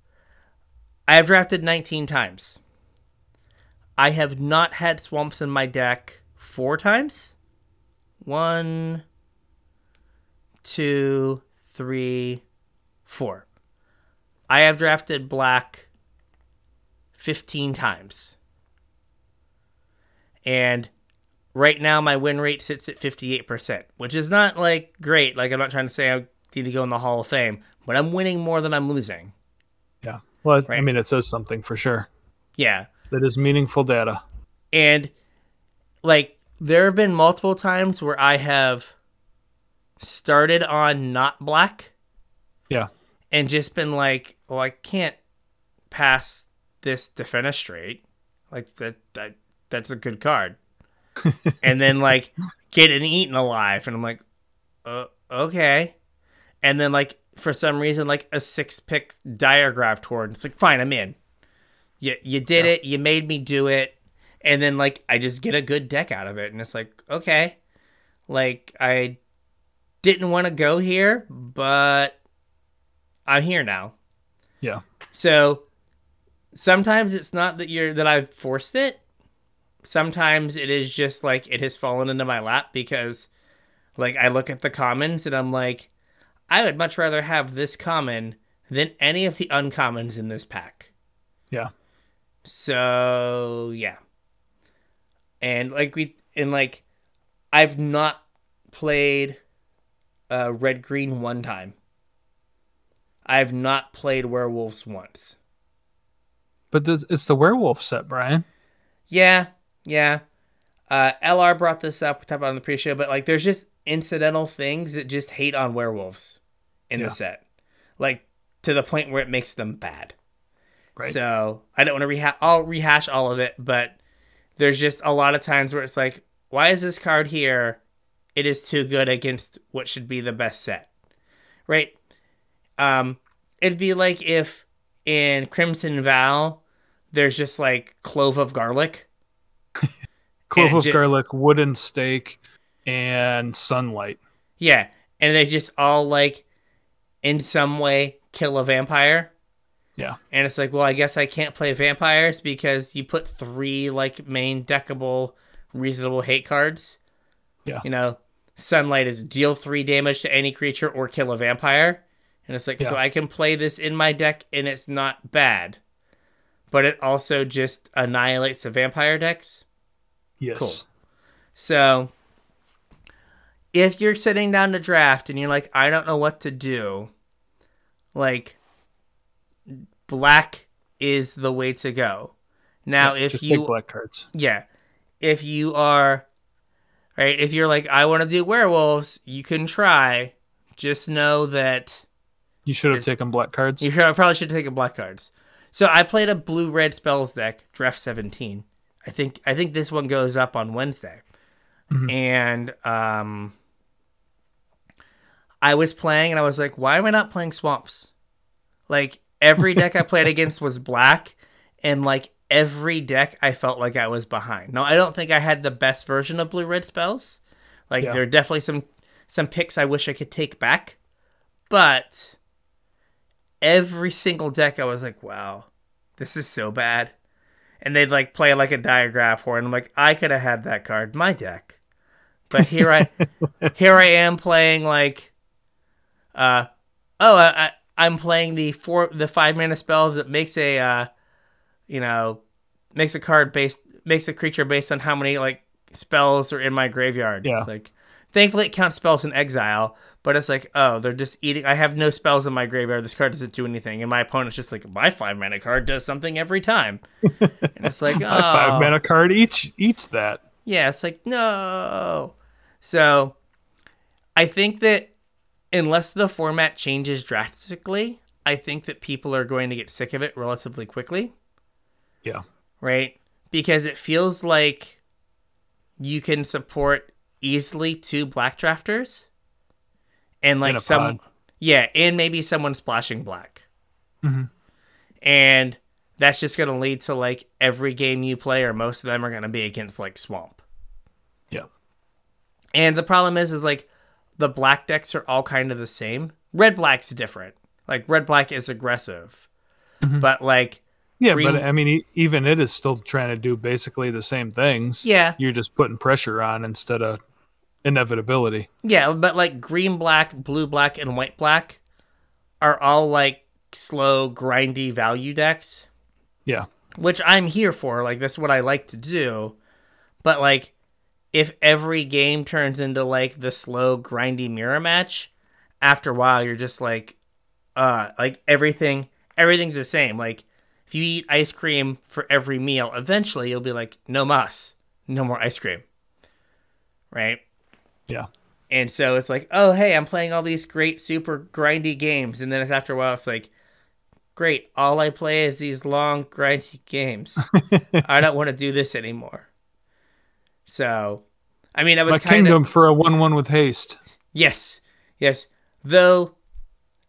I have drafted 19 times. I have not had swamps in my deck four times. One, two, three, four. I have drafted black 15 times. And right now my win rate sits at 58%, which is not like great. Like I'm not trying to say I need to go in the Hall of Fame, but I'm winning more than I'm losing. Yeah. Well, I mean, it says something for sure. Yeah. That is meaningful data. And like there have been multiple times where I have started on not black Yeah. and just been like, "Oh, I can't pass this defenestrate." Like that, that that's a good card. [LAUGHS] and then like getting eaten alive, and I'm like, uh, okay. And then like for some reason, like a six pick Diregraf horde. It's like, fine, I'm in. You you did it. You made me do it. And then like I just get a good deck out of it, and it's like, okay, like I didn't want to go here, but I'm here now. Yeah. So sometimes it's not that you're that I've forced it. Sometimes it is just like it has fallen into my lap because like I look at the commons and I'm like, I would much rather have this common than any of the uncommons in this pack. Yeah. So yeah. And like we and like I've not played uh red green one time. I've not played werewolves once. But this, it's the werewolf set, Brian. Yeah, yeah. Uh, LR brought this up. We talked about on the pre-show, but like, there's just incidental things that just hate on werewolves in Yeah. the set, like to the point where it makes them bad. Right. So I don't want to rehash. I'll rehash all of it, but there's just a lot of times where it's like, why is this card here? It is too good against what should be the best set, right? Um, it'd be like if in Crimson Vow, there's just like clove of garlic. [LAUGHS] Clove of garlic, wooden stake, and sunlight. Yeah, and they just all like in some way kill a vampire. Yeah. And it's like, well, I guess I can't play vampires because you put three like main deckable, reasonable hate cards. Yeah. You know, sunlight is deal three damage to any creature or kill a vampire. And it's like, so I can play this in my deck and it's not bad. But it also just annihilates the vampire decks. Yes. Cool. So if you're sitting down to draft and you're like, I don't know what to do, like black is the way to go. Now, if Just you black cards. yeah. If you are right, if you're like, I want to do werewolves, you can try. Just know that You should have taken black cards. you should- probably should take a black cards. So I played a blue red spells deck, draft seventeen. I think I think this one goes up on Wednesday. And um I was playing and I was like, why am I not playing swamps? Like every deck I played [LAUGHS] against was black, and like every deck I felt like I was behind. No, I don't think I had the best version of blue red spells. Like Yeah. there are definitely some some picks I wish I could take back, but every single deck I was like, wow, this is so bad. And they'd like play like a Diregraf for it. And I'm like, I could have had that card, my deck. But here I [LAUGHS] here I am playing like uh oh I, I I'm playing the four the five mana spells that makes a uh you know makes a card based makes a creature based on how many like spells are in my graveyard. Yeah. It's like thankfully it counts spells in exile, but it's like, oh, they're just eating I have no spells in my graveyard. This card doesn't do anything. And my opponent's just like, my five mana card does something every time. [LAUGHS] and it's like, oh A five mana card each eats that. yeah, it's like, no. So I think that unless the format changes drastically, I think that people are going to get sick of it relatively quickly, Yeah. right? Because it feels like you can support easily two black drafters and like some pod. yeah, and maybe someone splashing black. Mhm. And that's just going to lead to like every game you play or most of them are going to be against like swamp. Yeah. And the problem is, is like the black decks are all kind of the same. Red black's different. Like red black is aggressive, but like Yeah, Green- but I mean, even it is still trying to do basically the same things. yeah, You're just putting pressure on instead of inevitability. yeah, but like green black, blue black, and white black are all like slow, grindy value decks, Yeah. which I'm here for. Like that's what I like to do. But like, if every game turns into like the slow, grindy mirror match, after a while you're just like, uh, like everything, everything's the same. Like if you eat ice cream for every meal, eventually you'll be like, no mas, no more ice cream, right? Yeah. And so it's like, oh hey, I'm playing all these great super grindy games, and then it's after a while it's like, great, all I play is these long grindy games. [LAUGHS] I don't want to do this anymore. So, I mean, I was My kind of kingdom for a one-one with haste. Yes, yes. Though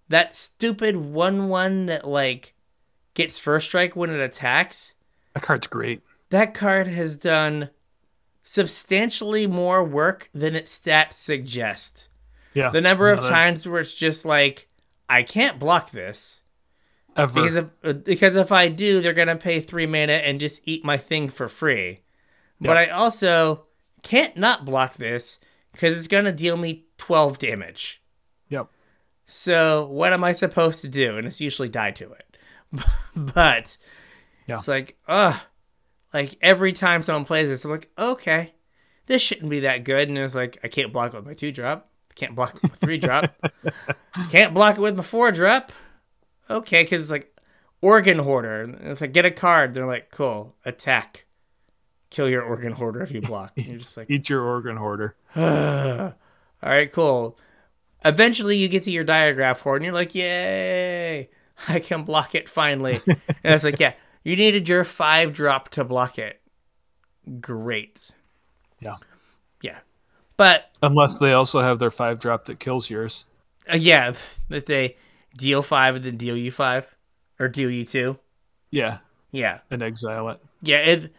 that stupid one-one that like gets first strike when it attacks, That card's great. that card has done substantially more work than its stats suggest. Yeah. The number of times where it's just like, I can't block this ever. because if uh, because if I do, they're gonna pay three mana and just eat my thing for free. But I also can't not block this because it's gonna deal me twelve damage. Yep. So what am I supposed to do? And it's usually die to it. [LAUGHS] but Yeah. it's like, ugh. Like every time someone plays this, I'm like, okay, this shouldn't be that good. And it's like, I can't block it with my two drop. Can't block it with my three drop. [LAUGHS] Can't block it with my four drop. Okay, because it's like organ hoarder. And It's like get a card. They're like, cool, attack, kill your organ hoarder if you block. And you're just [LAUGHS] like, Eat your organ hoarder. [SIGHS] all right, cool. Eventually, you get to your Diregraf horde, and you're like, yay, [LAUGHS] I can block it finally. and I was like, [LAUGHS] yeah, you needed your five drop to block it. Great. Yeah. Yeah. But, Unless they also have their five drop that kills yours. uh, yeah, that they deal five and then deal you five, or deal you two. Yeah. Yeah. And exile it. Yeah. It,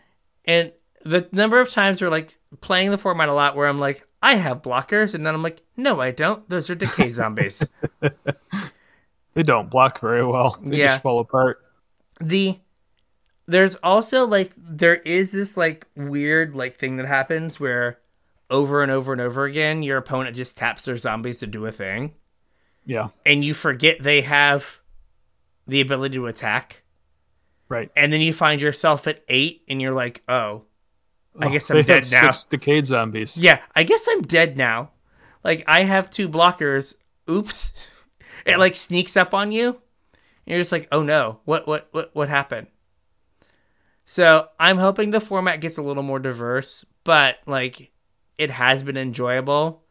and the number of times we're like playing the format a lot where I'm like, I have blockers, and then I'm like, no, I don't. Those are decay [LAUGHS] zombies. They don't block very well. They Yeah. just fall apart. the there's also like there is this like weird like thing that happens where over and over and over again your opponent just taps their zombies to do a thing Yeah. and you forget they have the ability to attack Right. and then you find yourself at 8 and you're like oh I Oh, guess [LAUGHS] I'm dead have now Six decayed zombies. yeah I guess I'm dead now like I have two blockers oops it like sneaks up on you and you're just like oh no what what what what happened so i'm hoping the format gets a little more diverse but like it has been enjoyable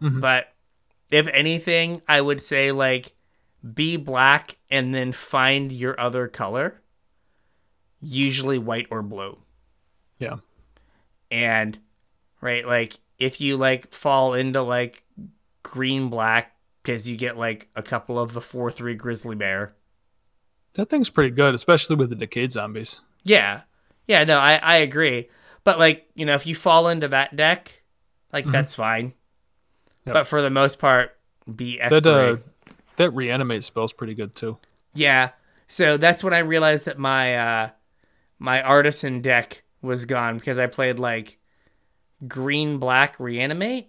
Mhm. but if anything i would say like be black and then find your other color usually white or blue Yeah. and right like if you like fall into like green black because you get like a couple of the four three grizzly bear. That thing's pretty good, especially with the decayed zombies. Yeah, yeah, no, I I agree. But like you know, if you fall into that deck, like that's fine. Yep. But for the most part, be That uh, that reanimate spell's pretty good too. Yeah. So that's when I realized that my uh my artisan deck was gone because I played like green black reanimate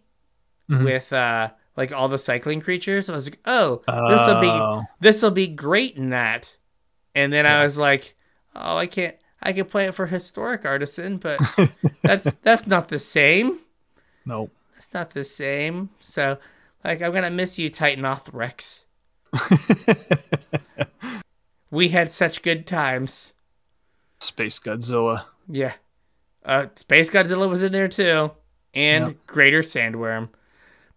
Mhm. with uh like all the cycling creatures. and I was like, "Oh, this will be Oh. this will be great in that." And then I was like, "Oh, I can't I could play it for historic artisan, but [LAUGHS] that's that's not the same. No. That's not the same." So, like I'm going to miss you Titanoth Rex. [LAUGHS] we had such good times. Space Godzilla. Yeah. Uh, Space Godzilla was in there too, and Yeah. Greater Sandworm.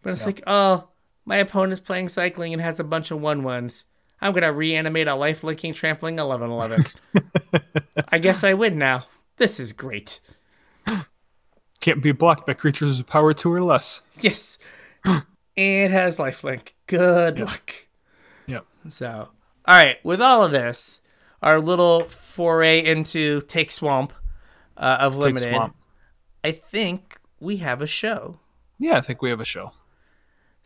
But it's like, oh, my opponent's playing cycling and has a bunch of one ones. I'm gonna reanimate a life linking trampling eleven eleven. [LAUGHS] I guess I win now. This is great. [GASPS] Can't be blocked by creatures with power two or less. Yes. [GASPS] it has lifelink. Good luck. Yep. So, all right, with all of this, our little foray into Take Swamp uh, of Take Limited, Swamp. I think we have a show. Yeah, I think we have a show.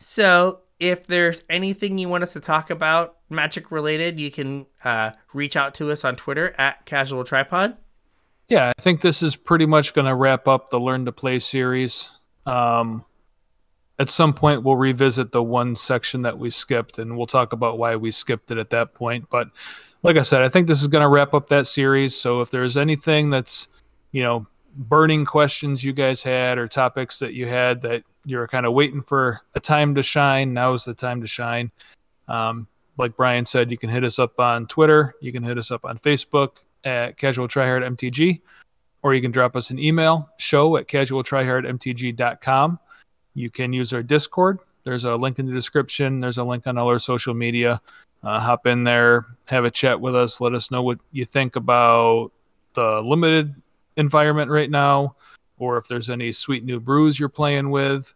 So, if there's anything you want us to talk about magic related, you can uh, reach out to us on Twitter at Casual Tryhard. Yeah, I think this is pretty much going to wrap up the Learn to Play series. Um, at some point, we'll revisit the one section that we skipped, and we'll talk about why we skipped it at that point. But like I said, I think this is going to wrap up that series. So if there's anything that's, you know, burning questions you guys had or topics that you had that you're kind of waiting for a time to shine, Now's the time to shine. Um, like Brian said, you can hit us up on Twitter, you can hit us up on Facebook at Casual Tryhard MTG, or you can drop us an email, show at casualtryhardmtg.com. You can use our Discord. There's a link in the description. There's a link on all our social media. Uh, hop in there, have a chat with us. Let us know what you think about the limited environment right now, or if there's any sweet new brews you're playing with,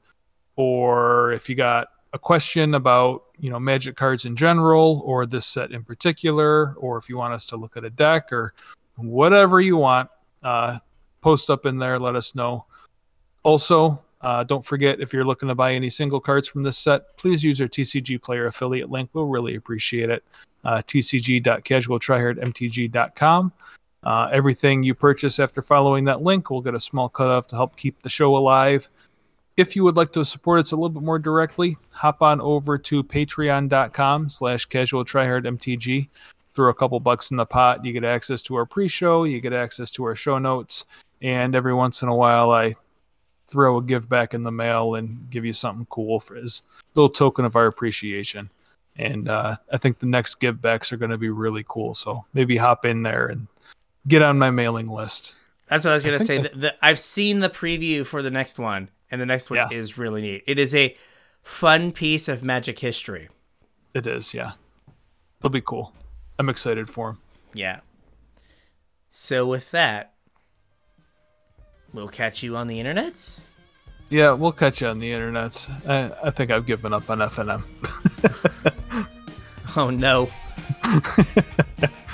or if you got a question about you know magic cards in general or this set in particular or if you want us to look at a deck or whatever you want uh, post up in there let us know. Also uh, don't forget if you're looking to buy any single cards from this set please use our tcg player affiliate link. We'll really appreciate it. Uh, tcg.casualtryhardmtg.com uh, everything you purchase after following that link will get a small cutoff to help keep the show alive if you would like to support us a little bit more directly, hop on over to patreon.com slash casual mtg. Throw a couple bucks in the pot. You get access to our pre-show, you get access to our show notes, and every once in a while I throw a give back in the mail and give you something cool for a little token of our appreciation. And uh, I think the next give backs are going to be really cool. So maybe hop in there and get on my mailing list. That's what I was gonna think say. that- The, the, I've seen the preview for the next one, and the next one Yeah. is really neat. It is a fun piece of magic history. It is, yeah. It'll be cool. I'm excited for him. Yeah. So with that, we'll catch you on the internets. Yeah, we'll catch you on the internet. I, I think I've given up on FNM. [LAUGHS] Oh no. [LAUGHS]